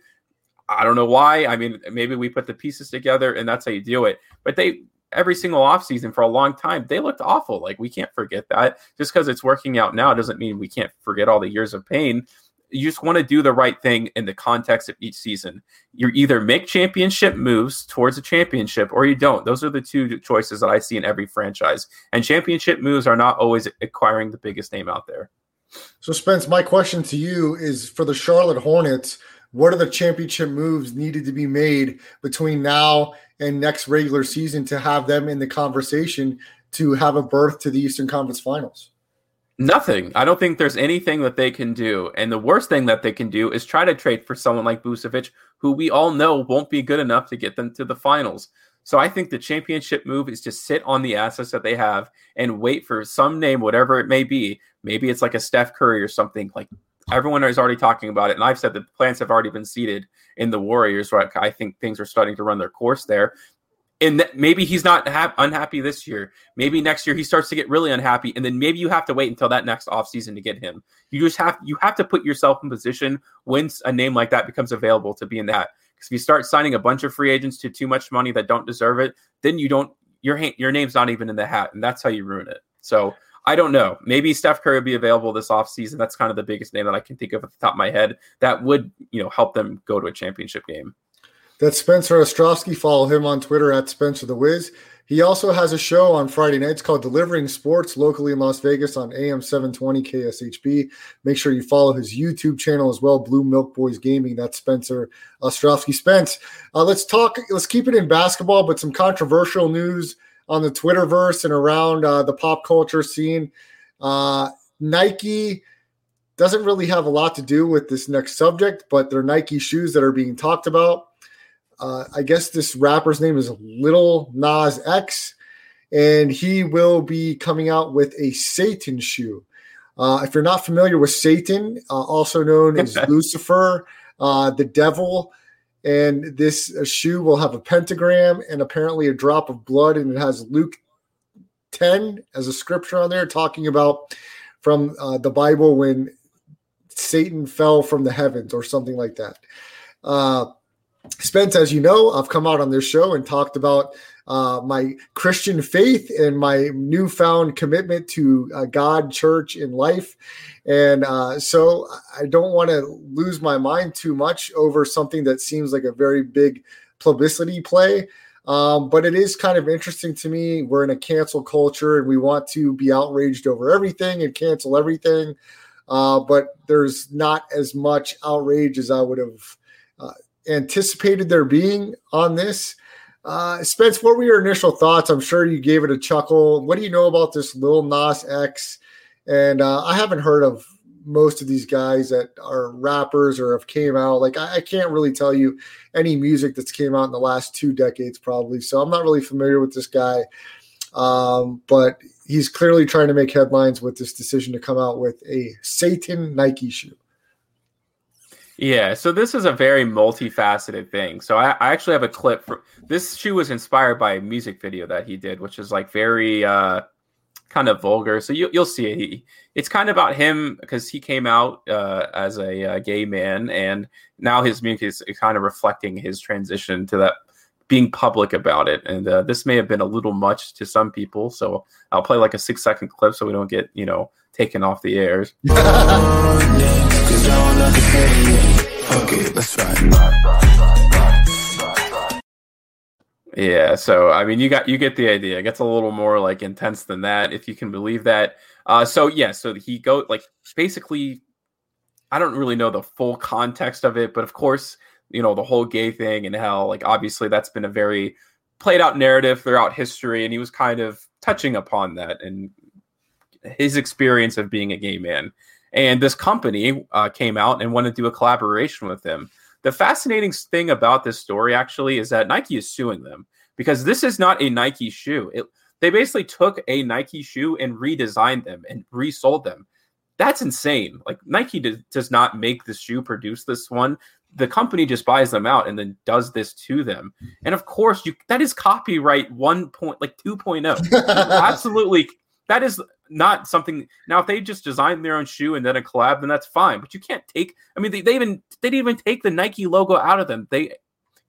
I don't know why. I mean, maybe we put the pieces together and that's how you do it. But they every single offseason for a long time, they looked awful. Like we can't forget that. Just because it's working out now doesn't mean we can't forget all the years of pain you just want to do the right thing in the context of each season. You either make championship moves towards a championship or you don't. Those are the two choices that I see in every franchise. And championship moves are not always acquiring the biggest name out there. So, Spence, my question to you is for the Charlotte Hornets, what are the championship moves needed to be made between now and next regular season to have them in the conversation to have a berth to the Eastern Conference Finals? Nothing. I don't think there's anything that they can do. And the worst thing that they can do is try to trade for someone like Vucevic, who we all know won't be good enough to get them to the finals. So I think the championship move is to sit on the assets that they have and wait for some name, whatever it may be. Maybe it's like a Steph Curry or something. Like everyone is already talking about it. And I've said the plans have already been seeded in the Warriors, right? I think things are starting to run their course there and th- maybe he's not ha- unhappy this year. Maybe next year he starts to get really unhappy, and then maybe you have to wait until that next offseason to get him. You just have you have to put yourself in position when a name like that becomes available to be in that. Because if you start signing a bunch of free agents to too much money that don't deserve it, then you don't your your name's not even in the hat, and that's how you ruin it. So I don't know. Maybe Steph Curry will be available this offseason. That's kind of the biggest name that I can think of at the top of my head that would you know help them go to a championship game. That's Spencer Ostrovsky. Follow him on Twitter at Spencer the Wiz. He also has a show on Friday nights called Delivering Sports locally in Las Vegas on AM 720 KSHB. Make sure you follow his YouTube channel as well, Blue Milk Boys Gaming. That's Spencer Ostrovsky. Spence, uh, let's talk, let's keep it in basketball, but some controversial news on the Twitterverse and around uh, the pop culture scene. Uh, Nike doesn't really have a lot to do with this next subject, but they're Nike shoes that are being talked about. Uh, I guess this rapper's name is Lil Nas X, and he will be coming out with a Satan shoe. Uh, if you're not familiar with Satan, uh, also known as Lucifer, uh, the devil, and this uh, shoe will have a pentagram and apparently a drop of blood, and it has Luke 10 as a scripture on there talking about from uh, the Bible when Satan fell from the heavens or something like that. Spence, as you know, I've come out on this show and talked about uh, my Christian faith and my newfound commitment to uh, God, church, and life. And uh, so I don't want to lose my mind too much over something that seems like a very big publicity play. Um, but it is kind of interesting to me. We're in a cancel culture and we want to be outraged over everything and cancel everything. Uh, but there's not as much outrage as I would have anticipated there being on this. Uh, Spence, what were your initial thoughts? I'm sure you gave it a chuckle. What do you know about this Lil Nas X? And uh, I haven't heard of most of these guys that are rappers or have came out. Like I, I, can't really tell you any music that's came out in the last two decades, probably. So I'm not really familiar with this guy. Um, but he's clearly trying to make headlines with this decision to come out with a Satan Nike shoe. Yeah, so this is a very multifaceted thing. So I, I actually have a clip for this shoe was inspired by a music video that he did, which is like very uh kind of vulgar. So you, you'll see it. He, it's kind of about him because he came out uh, as a uh, gay man, and now his music is kind of reflecting his transition to that being public about it. And uh, this may have been a little much to some people, so I'll play like a six second clip so we don't get you know taken off the airs. Yeah, Yeah, so I mean, you got you get the idea. It gets a little more like intense than that, if you can believe that. Uh, so yeah, so he go like basically, I don't really know the full context of it, but of course, you know the whole gay thing and how like obviously that's been a very played out narrative throughout history, and he was kind of touching upon that and his experience of being a gay man. And this company uh, came out and wanted to do a collaboration with them. The fascinating thing about this story actually is that Nike is suing them because this is not a Nike shoe. It, they basically took a Nike shoe and redesigned them and resold them. That's insane. Like Nike does, does not make the shoe, produce this one. The company just buys them out and then does this to them. And of course, you that is copyright one point like 2.0. Absolutely that is not something now if they just designed their own shoe and then a collab then that's fine but you can't take i mean they, they even they didn't even take the nike logo out of them. They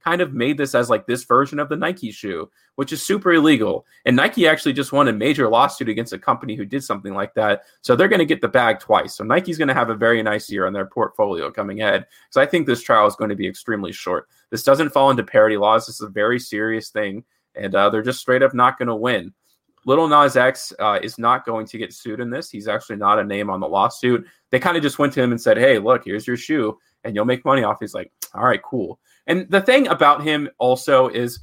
kind of made this as like this version of the nike shoe which is super illegal and nike actually just won a major lawsuit against a company who did something like that so they're going to get the bag twice so nike's going to have a very nice year on their portfolio coming ahead because i think this trial is going to be extremely short. This doesn't fall into parity laws this is a very serious thing and uh, they're just straight up not going to win Lil Nas X uh, is not going to get sued in this. He's actually not a name on the lawsuit. They kind of just went to him and said, "Hey, look, here's your shoe, and you'll make money off." He's like, "All right, cool." And the thing about him also is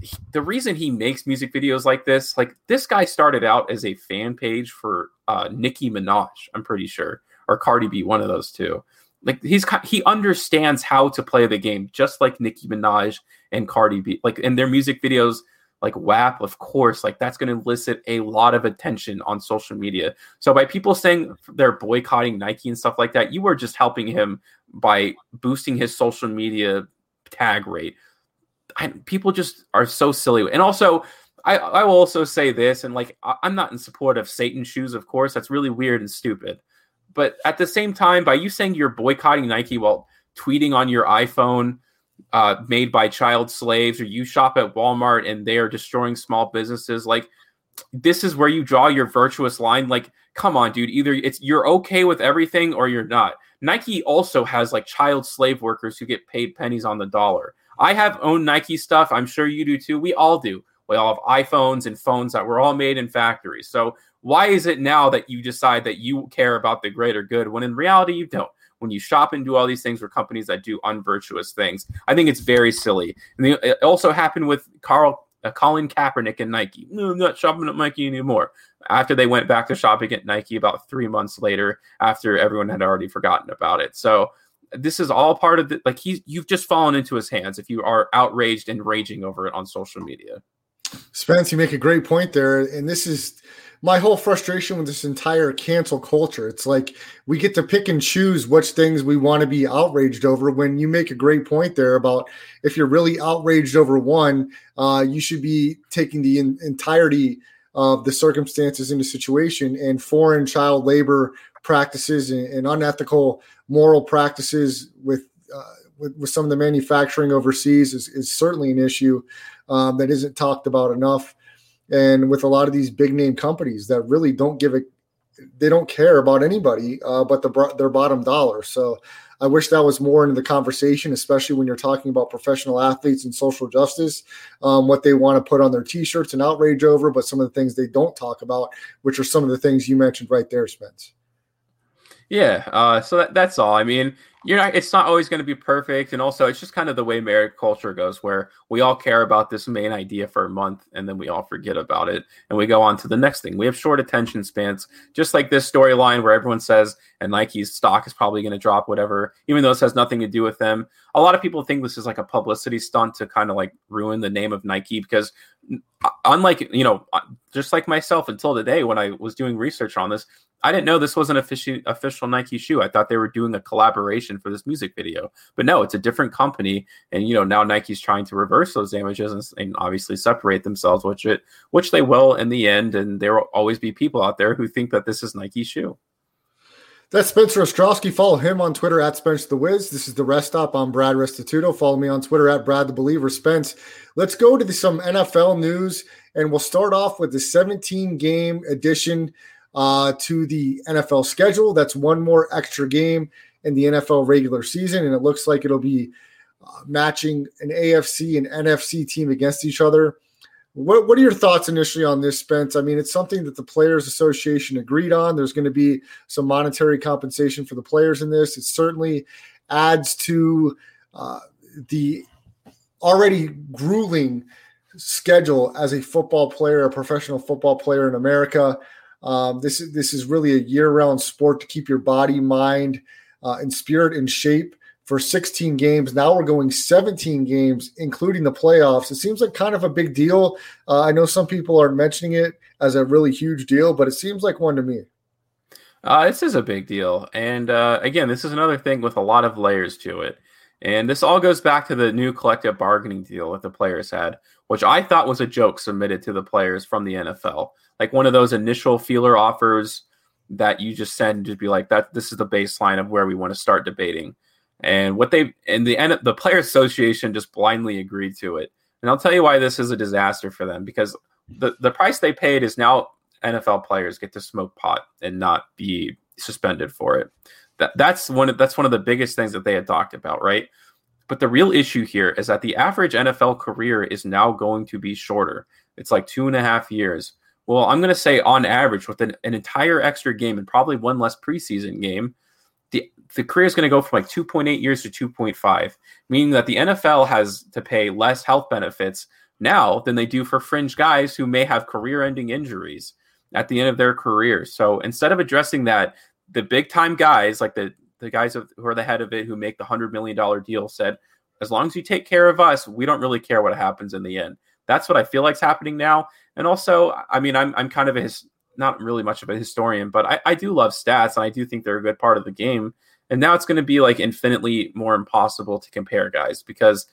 he, the reason he makes music videos like this. Like this guy started out as a fan page for uh, Nicki Minaj, I'm pretty sure, or Cardi B, one of those two. Like he's he understands how to play the game, just like Nicki Minaj and Cardi B. Like in their music videos like WAP, of course, like that's going to elicit a lot of attention on social media. So by people saying they're boycotting Nike and stuff like that, you are just helping him by boosting his social media tag rate. I, people just are so silly. And also, I, I will also say this, and like I, I'm not in support of Satan shoes, of course. That's really weird and stupid. But at the same time, by you saying you're boycotting Nike while tweeting on your iPhone uh, made by child slaves, or you shop at Walmart and they are destroying small businesses. Like, this is where you draw your virtuous line. Like, come on, dude. Either it's you're okay with everything or you're not. Nike also has like child slave workers who get paid pennies on the dollar. I have owned Nike stuff. I'm sure you do too. We all do. We all have iPhones and phones that were all made in factories. So why is it now that you decide that you care about the greater good when in reality you don't? When you shop and do all these things for companies that do unvirtuous things. I think it's very silly. And it also happened with Carl uh, Colin Kaepernick and Nike. No, I'm not shopping at Nike anymore. After they went back to shopping at Nike about three months later, after everyone had already forgotten about it. So this is all part of the like he's you've just fallen into his hands if you are outraged and raging over it on social media. Spence, you make a great point there, and this is my whole frustration with this entire cancel culture. It's like we get to pick and choose which things we want to be outraged over. When you make a great point there about if you're really outraged over one, uh, you should be taking the in- entirety of the circumstances in the situation and foreign child labor practices and, and unethical moral practices with, uh, with, with some of the manufacturing overseas is, is certainly an issue um, that isn't talked about enough and with a lot of these big name companies that really don't give a they don't care about anybody uh, but the, their bottom dollar so i wish that was more into the conversation especially when you're talking about professional athletes and social justice um, what they want to put on their t-shirts and outrage over but some of the things they don't talk about which are some of the things you mentioned right there spence yeah, uh, so that, that's all. I mean, you're not. It's not always going to be perfect, and also it's just kind of the way merit culture goes, where we all care about this main idea for a month, and then we all forget about it, and we go on to the next thing. We have short attention spans, just like this storyline where everyone says, "And Nike's stock is probably going to drop, whatever," even though this has nothing to do with them. A lot of people think this is like a publicity stunt to kind of like ruin the name of Nike because, unlike you know, just like myself until today when I was doing research on this, I didn't know this was an official official Nike shoe. I thought they were doing a collaboration for this music video, but no, it's a different company. And you know now Nike's trying to reverse those damages and, and obviously separate themselves, which it which they will in the end. And there will always be people out there who think that this is Nike's shoe. That's Spencer Ostrowski. Follow him on Twitter at Spence the Wiz. This is the Rest Stop. I'm Brad Restituto. Follow me on Twitter at Brad the Believer Spence. Let's go to the, some NFL news, and we'll start off with the 17 game edition uh, to the NFL schedule. That's one more extra game in the NFL regular season, and it looks like it'll be uh, matching an AFC and NFC team against each other. What What are your thoughts initially on this, Spence? I mean, it's something that the Players Association agreed on. There's going to be some monetary compensation for the players in this. It certainly adds to uh, the already grueling schedule as a football player, a professional football player in America. Um, this is this is really a year-round sport to keep your body, mind, uh, and spirit in shape for 16 games. Now we're going 17 games, including the playoffs. It seems like kind of a big deal. Uh, I know some people aren't mentioning it as a really huge deal, but it seems like one to me. Uh, this is a big deal. And uh, again, this is another thing with a lot of layers to it. And this all goes back to the new collective bargaining deal that the players had, which I thought was a joke submitted to the players from the NFL. Like one of those initial feeler offers that you just send to be like that this is the baseline of where we want to start debating. And what they and the end the player association just blindly agreed to it. And I'll tell you why this is a disaster for them because the, the price they paid is now NFL players get to smoke pot and not be suspended for it. That that's one of, that's one of the biggest things that they had talked about, right? But the real issue here is that the average NFL career is now going to be shorter. It's like two and a half years. Well, I'm going to say on average, with an, an entire extra game and probably one less preseason game, the career is going to go from like 2.8 years to 2.5, meaning that the NFL has to pay less health benefits now than they do for fringe guys who may have career-ending injuries at the end of their career. So instead of addressing that, the big time guys like the the guys who are the head of it who make the hundred million dollar deal said, as long as you take care of us, we don't really care what happens in the end. That's what I feel like's happening now. And also, I mean, I'm I'm kind of a his, not really much of a historian, but I, I do love stats and I do think they're a good part of the game. And now it's going to be like infinitely more impossible to compare guys because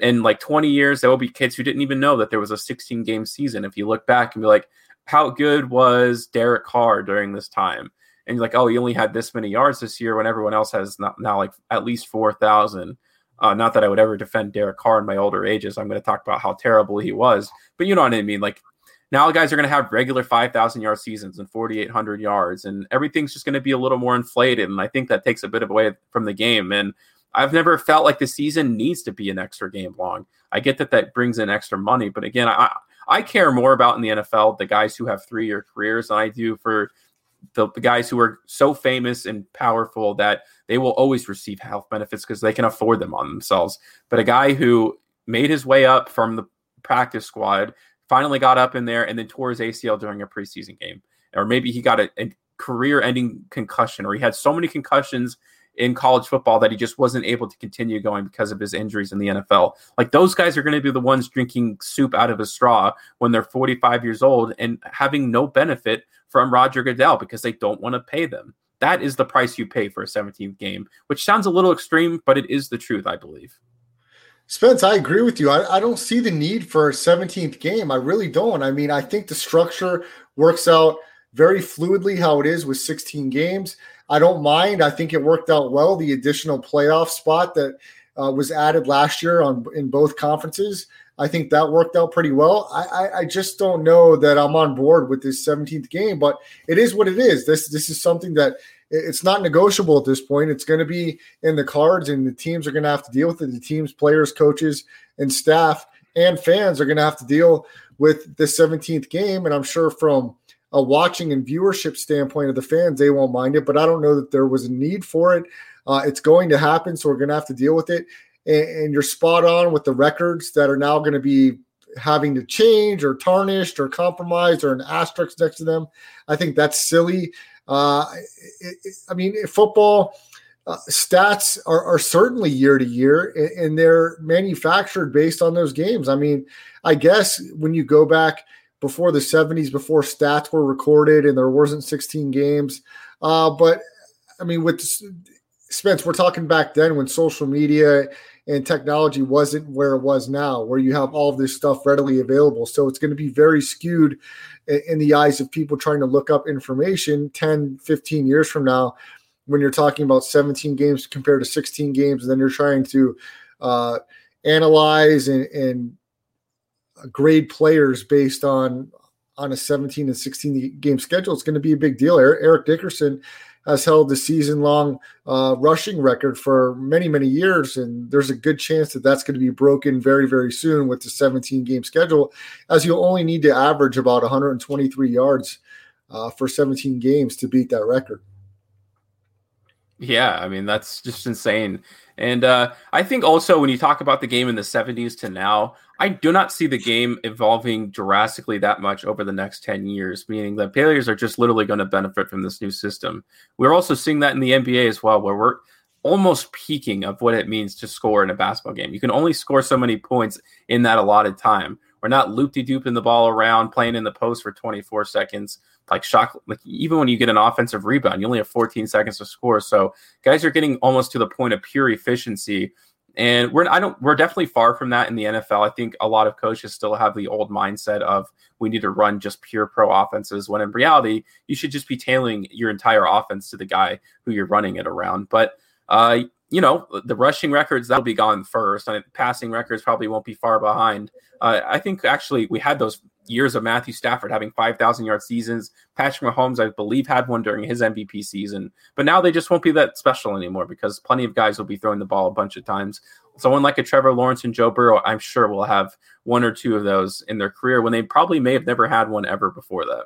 in like 20 years, there will be kids who didn't even know that there was a 16 game season. If you look back and be like, how good was Derek Carr during this time? And you're like, oh, he only had this many yards this year when everyone else has not, now like at least 4,000. Uh, not that I would ever defend Derek Carr in my older ages. I'm going to talk about how terrible he was, but you know what I mean. Like now, guys are going to have regular 5,000 yard seasons and 4,800 yards, and everything's just going to be a little more inflated. And I think that takes a bit of away from the game. And I've never felt like the season needs to be an extra game long. I get that that brings in extra money, but again, I I care more about in the NFL the guys who have three year careers than I do for the, the guys who are so famous and powerful that they will always receive health benefits because they can afford them on themselves. But a guy who made his way up from the practice squad, finally got up in there, and then tore his ACL during a preseason game, or maybe he got a, a career-ending concussion, or he had so many concussions in college football that he just wasn't able to continue going because of his injuries in the NFL. Like those guys are going to be the ones drinking soup out of a straw when they're 45 years old and having no benefit from Roger Goodell because they don't want to pay them. That is the price you pay for a 17th game, which sounds a little extreme, but it is the truth, I believe. Spence, I agree with you. I, I don't see the need for a 17th game. I really don't. I mean, I think the structure works out very fluidly how it is with 16 games. I don't mind. I think it worked out well. The additional playoff spot that uh, was added last year on in both conferences, I think that worked out pretty well. I, I, I just don't know that I'm on board with this 17th game, but it is what it is. This this is something that it's not negotiable at this point. It's going to be in the cards, and the teams are going to have to deal with it. The teams, players, coaches, and staff and fans are going to have to deal with the 17th game. And I'm sure from a watching and viewership standpoint of the fans, they won't mind it. But I don't know that there was a need for it. Uh, it's going to happen, so we're going to have to deal with it. And, and you're spot on with the records that are now going to be having to change or tarnished or compromised or an asterisk next to them. I think that's silly. Uh, it, it, I mean, football uh, stats are, are, certainly year to year, and, and they're manufactured based on those games. I mean, I guess when you go back before the 70s, before stats were recorded and there wasn't 16 games, uh, but I mean, with Spence, we're talking back then when social media and technology wasn't where it was now, where you have all this stuff readily available. So it's going to be very skewed in the eyes of people trying to look up information 10, 15 years from now when you're talking about 17 games compared to 16 games, and then you're trying to uh, analyze and, and grade players based on on a 17 and 16 game schedule. It's going to be a big deal. Eric Dickerson has held the season long uh, rushing record for many, many years. And there's a good chance that that's going to be broken very, very soon with the 17 game schedule, as you'll only need to average about 123 yards uh, for 17 games to beat that record. Yeah, I mean, that's just insane. And uh, I think also when you talk about the game in the 70s to now, I do not see the game evolving drastically that much over the next 10 years, meaning that players are just literally going to benefit from this new system. We're also seeing that in the NBA as well, where we're almost peaking of what it means to score in a basketball game. You can only score so many points in that allotted time. We're not loop de dooping the ball around, playing in the post for 24 seconds. Like shock, like even when you get an offensive rebound, you only have 14 seconds to score. So guys are getting almost to the point of pure efficiency. And we're I don't we're definitely far from that in the NFL. I think a lot of coaches still have the old mindset of we need to run just pure pro offenses when in reality you should just be tailing your entire offense to the guy who you're running it around. But uh, you know, the rushing records that'll be gone first. Mean, passing records probably won't be far behind. Uh, I think actually we had those years of Matthew Stafford having 5,000 yard seasons. Patrick Mahomes, I believe, had one during his MVP season. But now they just won't be that special anymore because plenty of guys will be throwing the ball a bunch of times. Someone like a Trevor Lawrence and Joe Burrow, I'm sure will have one or two of those in their career when they probably may have never had one ever before that.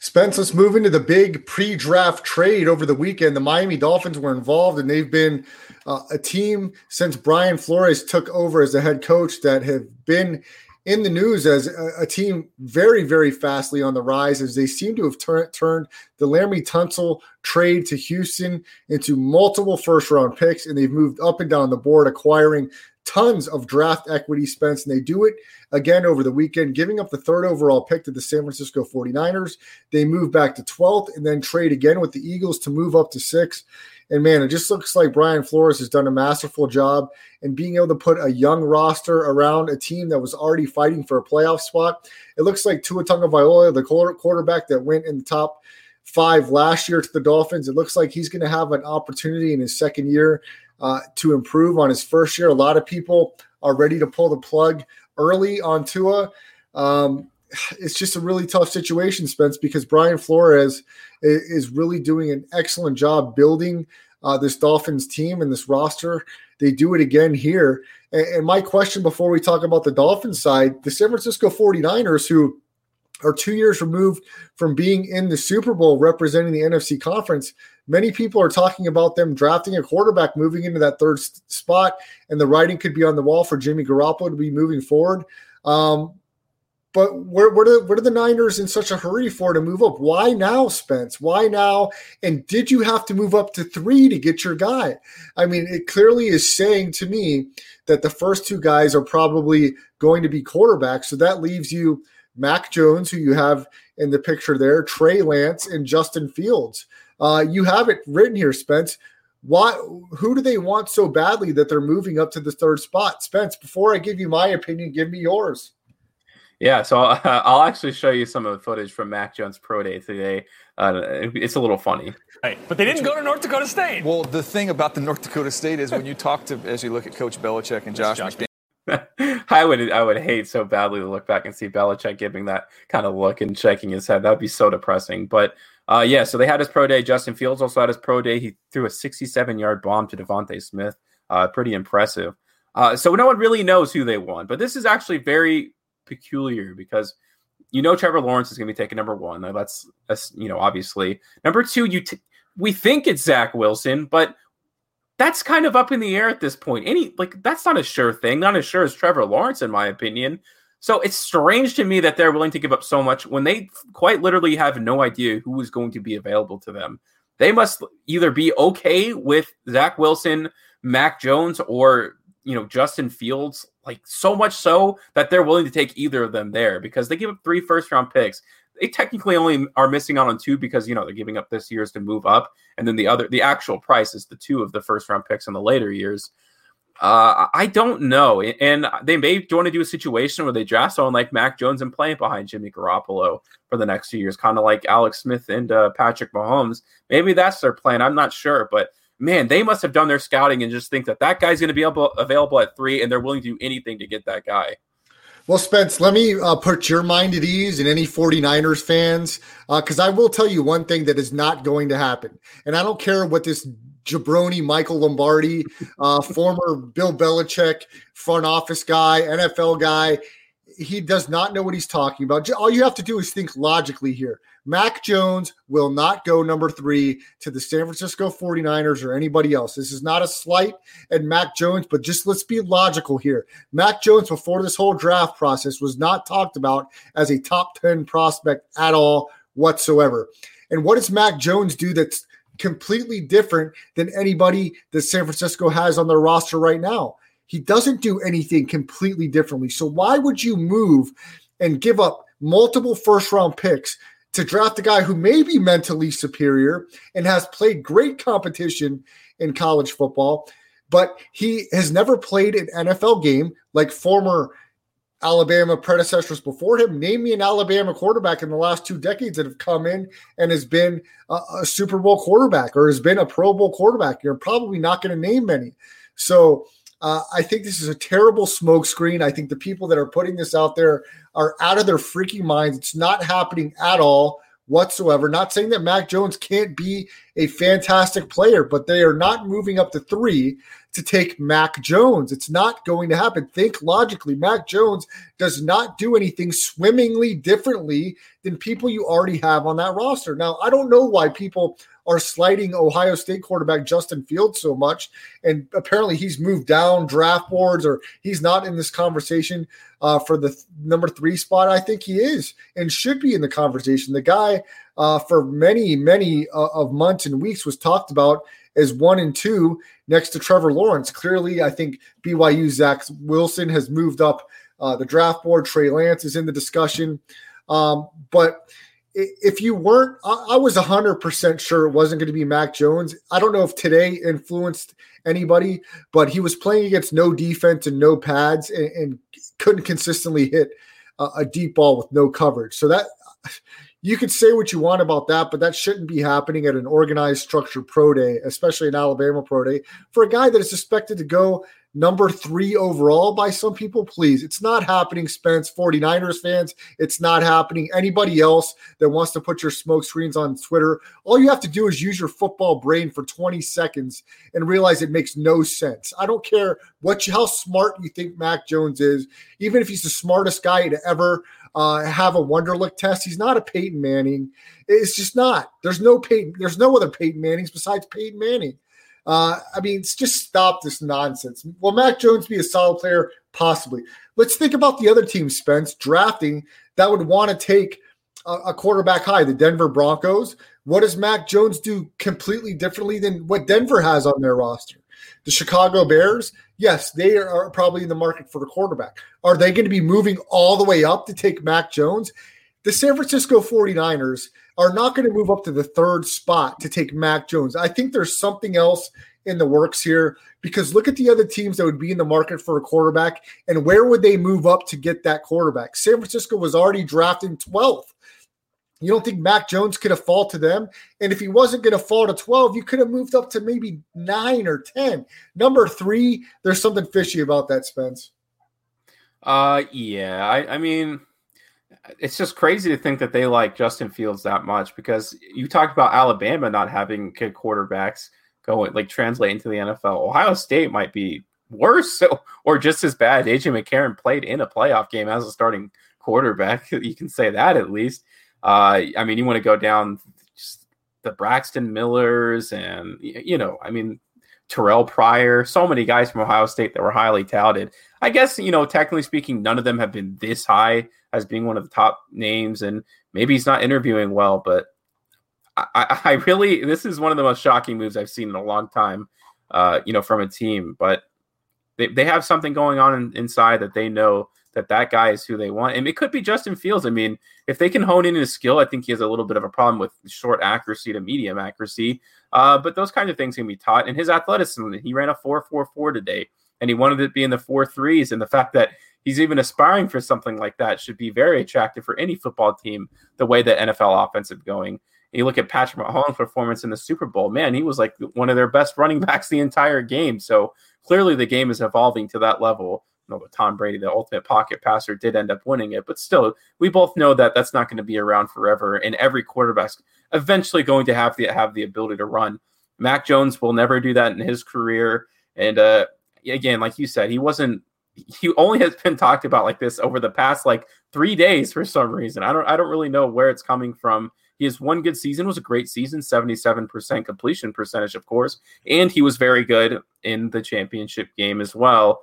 Spence, let's move into the big pre draft trade over the weekend. The Miami Dolphins were involved, and they've been uh, a team since Brian Flores took over as the head coach that have been in the news as a, a team very, very fastly on the rise as they seem to have tur- turned the Laremy Tunsil trade to Houston into multiple first round picks, and they've moved up and down the board, acquiring tons of draft equity Spence, and they do it again over the weekend, giving up the third overall pick to the San Francisco 49ers. They move back to 12th and then trade again with the Eagles to move up to six. And man, it just looks like Brian Flores has done a masterful job in being able to put a young roster around a team that was already fighting for a playoff spot. It looks like Tua Tagovailoa, the quarterback that went in the top five last year to the Dolphins, it looks like he's going to have an opportunity in his second year uh, to improve on his first year. A lot of people are ready to pull the plug early on Tua. Um, it's just a really tough situation, Spence, because Brian Flores is really doing an excellent job building uh, this Dolphins team and this roster. They do it again here. And, and my question before we talk about the Dolphins side, the San Francisco 49ers, who are two years removed from being in the Super Bowl representing the NFC conference, Many people are talking about them drafting a quarterback moving into that third spot, and the writing could be on the wall for Jimmy Garoppolo to be moving forward. Um, but where, what, are, what are the Niners in such a hurry for to move up? Why now, Spence? Why now? And did you have to move up to three to get your guy? I mean, it clearly is saying to me that the first two guys are probably going to be quarterbacks. So that leaves you Mac Jones, who you have in the picture there, Trey Lance, and Justin Fields. Uh, you have it written here, Spence. Why? Who do they want so badly that they're moving up to the third spot? Spence, before I give you my opinion, give me yours. Yeah, so uh, I'll actually show you some of the footage from Mac Jones Pro Day today. Uh, it's a little funny. Right, but they didn't go to North Dakota State. Well, the thing about the North Dakota State is when you talk to, as you look at Coach Belichick and Josh, Josh McDaniels. I would I would hate so badly to look back and see Belichick giving that kind of look and shaking his head. That would be so depressing. But uh, yeah, so they had his pro day. Justin Fields also had his pro day. He threw a 67 yard bomb to DeVonta Smith. Uh, pretty impressive. Uh, so no one really knows who they won, but this is actually very peculiar because you know Trevor Lawrence is going to be taking number one. That's, that's you know obviously number two. You t- we think it's Zach Wilson, but that's kind of up in the air at this point. Any like that's not a sure thing. Not as sure as Trevor Lawrence, in my opinion. So it's strange to me that they're willing to give up so much when they quite literally have no idea who is going to be available to them. They must either be okay with Zach Wilson, Mac Jones, or you know Justin Fields, like so much so that they're willing to take either of them there because they give up three first round picks. They technically only are missing out on two because you know they're giving up this year's to move up, and then the other the actual price is the two of the first round picks in the later years. Uh, I don't know. And they may want to do a situation where they draft someone like Mac Jones and play behind Jimmy Garoppolo for the next few years, kind of like Alex Smith and uh, Patrick Mahomes. Maybe that's their plan. I'm not sure. But man, they must have done their scouting and just think that that guy's going to be able, available at three and they're willing to do anything to get that guy. Well, Spence, let me uh, put your mind at ease and any 49ers fans, because uh, I will tell you one thing that is not going to happen. And I don't care what this jabroni Michael Lombardi, uh, former Bill Belichick front office guy, NFL guy, he does not know what he's talking about. All you have to do is think logically here. Mac Jones will not go number three to the San Francisco 49ers or anybody else. This is not a slight at Mac Jones, but just let's be logical here. Mac Jones, before this whole draft process, was not talked about as a top 10 prospect at all whatsoever. And what does Mac Jones do that's completely different than anybody that San Francisco has on their roster right now? He doesn't do anything completely differently. So why would you move and give up multiple first round picks to draft a guy who may be mentally superior and has played great competition in college football, but he has never played an NFL game like former Alabama predecessors before him. Name me an Alabama quarterback in the last two decades that have come in and has been a, a Super Bowl quarterback or has been a Pro Bowl quarterback. You're probably not going to name many. So uh, I think this is a terrible smokescreen. I think the people that are putting this out there are out of their freaking minds. It's not happening at all whatsoever. Not saying that Mac Jones can't be a fantastic player, but they are not moving up to three to take Mac Jones. It's not going to happen. Think logically. Mac Jones does not do anything swimmingly differently than people you already have on that roster. Now, I don't know why people are slighting Ohio State quarterback Justin Fields so much. And apparently he's moved down draft boards or he's not in this conversation uh, for the th- number three spot. I think he is and should be in the conversation. The guy uh, for many, many uh, of months and weeks was talked about as one and two next to Trevor Lawrence. Clearly, I think BYU Zach Wilson has moved up uh, the draft board. Trey Lance is in the discussion. Um, but if you weren't, I was 100% sure it wasn't going to be Mac Jones. I don't know if today influenced anybody, but he was playing against no defense and no pads and, and couldn't consistently hit a, a, deep ball with no coverage. So that you could say what you want about that, but that shouldn't be happening at an organized, structured pro day, especially an Alabama pro day, for a guy that is suspected to go number three overall by some people, please. It's not happening, Spence, 49ers fans. It's not happening. Anybody else that wants to put your smoke screens on Twitter, all you have to do is use your football brain for 20 seconds and realize it makes no sense. I don't care what you, how smart you think Mac Jones is, even if he's the smartest guy to ever uh, have a Wonderlic test. He's not a Peyton Manning. It's just not. There's no Peyton. There's no other Peyton Mannings besides Peyton Manning. Uh, I mean, just stop this nonsense. Will Mac Jones be a solid player? Possibly. Let's think about the other team, Spence, drafting that would want to take a, a quarterback high, the Denver Broncos. What does Mac Jones do completely differently than what Denver has on their roster? The Chicago Bears, yes, they are probably in the market for a quarterback. Are they going to be moving all the way up to take Mac Jones? The San Francisco 49ers are not going to move up to the third spot to take Mac Jones. I think there's something else in the works here because look at the other teams that would be in the market for a quarterback and where would they move up to get that quarterback? San Francisco was already drafting 12th. You don't think Mac Jones could have fall to them? And if he wasn't going to fall to 12, you could have moved up to maybe nine or 10. Number three, there's something fishy about that, Spence. Uh, yeah. I, I mean, it's just crazy to think that they like Justin Fields that much because you talked about Alabama not having good quarterbacks going like translate into the NFL. Ohio State might be worse or just as bad. AJ McCarron played in a playoff game as a starting quarterback. You can say that at least. Uh, I mean, you want to go down the Braxton Millers and you know, I mean, Terrelle Pryor, so many guys from Ohio State that were highly touted. I guess, you know, technically speaking, none of them have been this high as being one of the top names. And maybe he's not interviewing well, but I, I really, this is one of the most shocking moves I've seen in a long time, uh, you know, from a team. But they, they have something going on in, inside that they know that that guy is who they want. And it could be Justin Fields. I mean, if they can hone in his skill, I think he has a little bit of a problem with short accuracy to medium accuracy. Uh, but those kinds of things can be taught. And his athleticism, he ran a 4 4 4 today, and he wanted to be in the four threes. And the fact that he's even aspiring for something like that should be very attractive for any football team, the way that NFL offensive going. And you look at Patrick Mahomes' performance in the Super Bowl, man, he was like one of their best running backs the entire game. So clearly the game is evolving to that level but Tom Brady, the ultimate pocket passer, did end up winning it. But still, we both know that that's not going to be around forever, and every quarterback's eventually going to have the have the ability to run. Mac Jones will never do that in his career, and uh, again, like you said, he wasn't. He only has been talked about like this over the past like three days for some reason. I don't. I don't really know where it's coming from. He has one good season, was a great season, 77% completion percentage, of course, and he was very good in the championship game as well.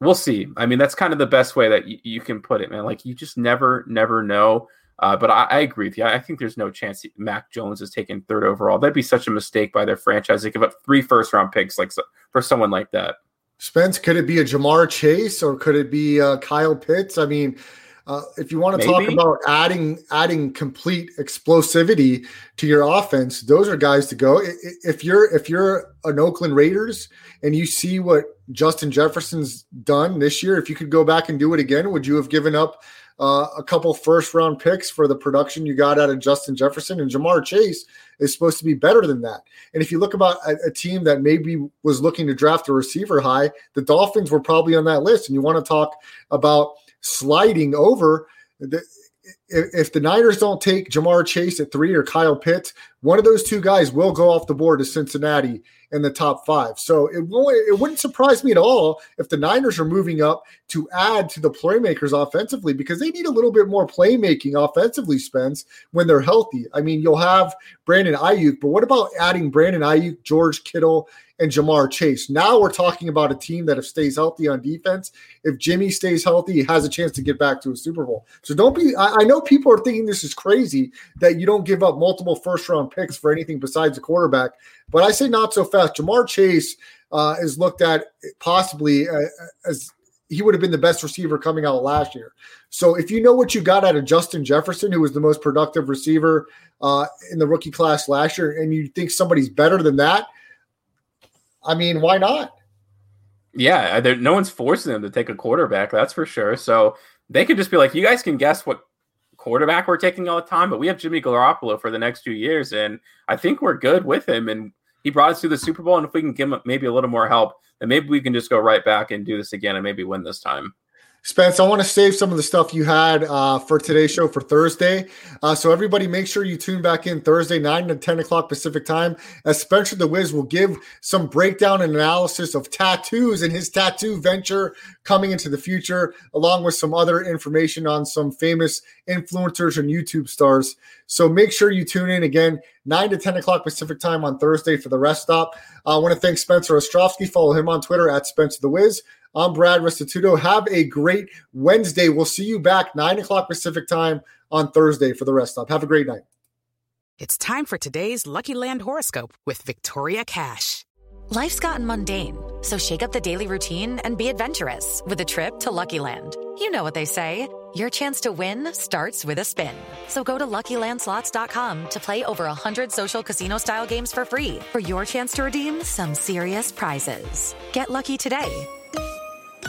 We'll see. I mean, that's kind of the best way that y- you can put it, man. Like you just never, never know. Uh, but I, I, agree with you. I think there's no chance Mac Jones is taken third overall. That'd be such a mistake by their franchise to give up three first round picks like for someone like that. Spence, could it be a Ja'Marr Chase or could it be uh, Kyle Pitts? I mean, uh, if you want to talk about adding adding complete explosivity to your offense, those are guys to go. If you're if you're an Oakland Raiders and you see what Justin Jefferson's done this year, if you could go back and do it again, would you have given up uh, a couple first round picks for the production you got out of Justin Jefferson and Ja'Marr Chase is supposed to be better than that. And if you look about a, a, team that maybe was looking to draft a receiver high, the Dolphins were probably on that list. And you want to talk about sliding over. The, if the Niners don't take Ja'Marr Chase at three or Kyle Pitts, one of those two guys will go off the board to Cincinnati in the top five. So it won't, it wouldn't surprise me at all if the Niners are moving up to add to the playmakers offensively because they need a little bit more playmaking offensively, Spence, when they're healthy. I mean, you'll have Brandon Aiyuk, but what about adding Brandon Aiyuk, George Kittle, and Ja'Marr Chase. Now we're talking about a team that if stays healthy on defense, if Jimmy stays healthy, he has a chance to get back to a Super Bowl. So don't be I, I know people are thinking this is crazy that you don't give up multiple first round picks for anything besides a quarterback. But I say not so fast. Ja'Marr Chase uh, is looked at possibly uh, as he would have been the best receiver coming out last year. So if you know what you got out of Justin Jefferson, who was the most productive receiver uh, in the rookie class last year, and you think somebody's better than that, I mean, why not? Yeah, no one's forcing them to take a quarterback, that's for sure. So they could just be like, you guys can guess what quarterback we're taking all the time, but we have Jimmy Garoppolo for the next two years, and I think we're good with him. And he brought us to the Super Bowl, and if we can give him maybe a little more help, then maybe we can just go right back and do this again and maybe win this time. Spence, I want to save some of the stuff you had uh, for today's show for Thursday. Uh, so everybody, make sure you tune back in Thursday, nine to ten o'clock Pacific time, as Spencer the Wiz will give some breakdown and analysis of tattoos and his tattoo venture coming into the future, along with some other information on some famous influencers and YouTube stars. So make sure you tune in again, nine to ten o'clock Pacific time on Thursday for the rest stop. I want to thank Spencer Ostrovsky. Follow him on Twitter at Spencer the Wiz. I'm Brad Restituto. Have a great Wednesday. We'll see you back 9 o'clock Pacific time on Thursday for the rest stop. Have a great night. It's time for today's Lucky Land horoscope with Victoria Cash. Life's gotten mundane, so shake up the daily routine and be adventurous with a trip to Lucky Land. You know what they say. Your chance to win starts with a spin. So go to LuckyLandSlots.com to play over 100 social casino-style games for free for your chance to redeem some serious prizes. Get lucky today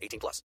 18 plus.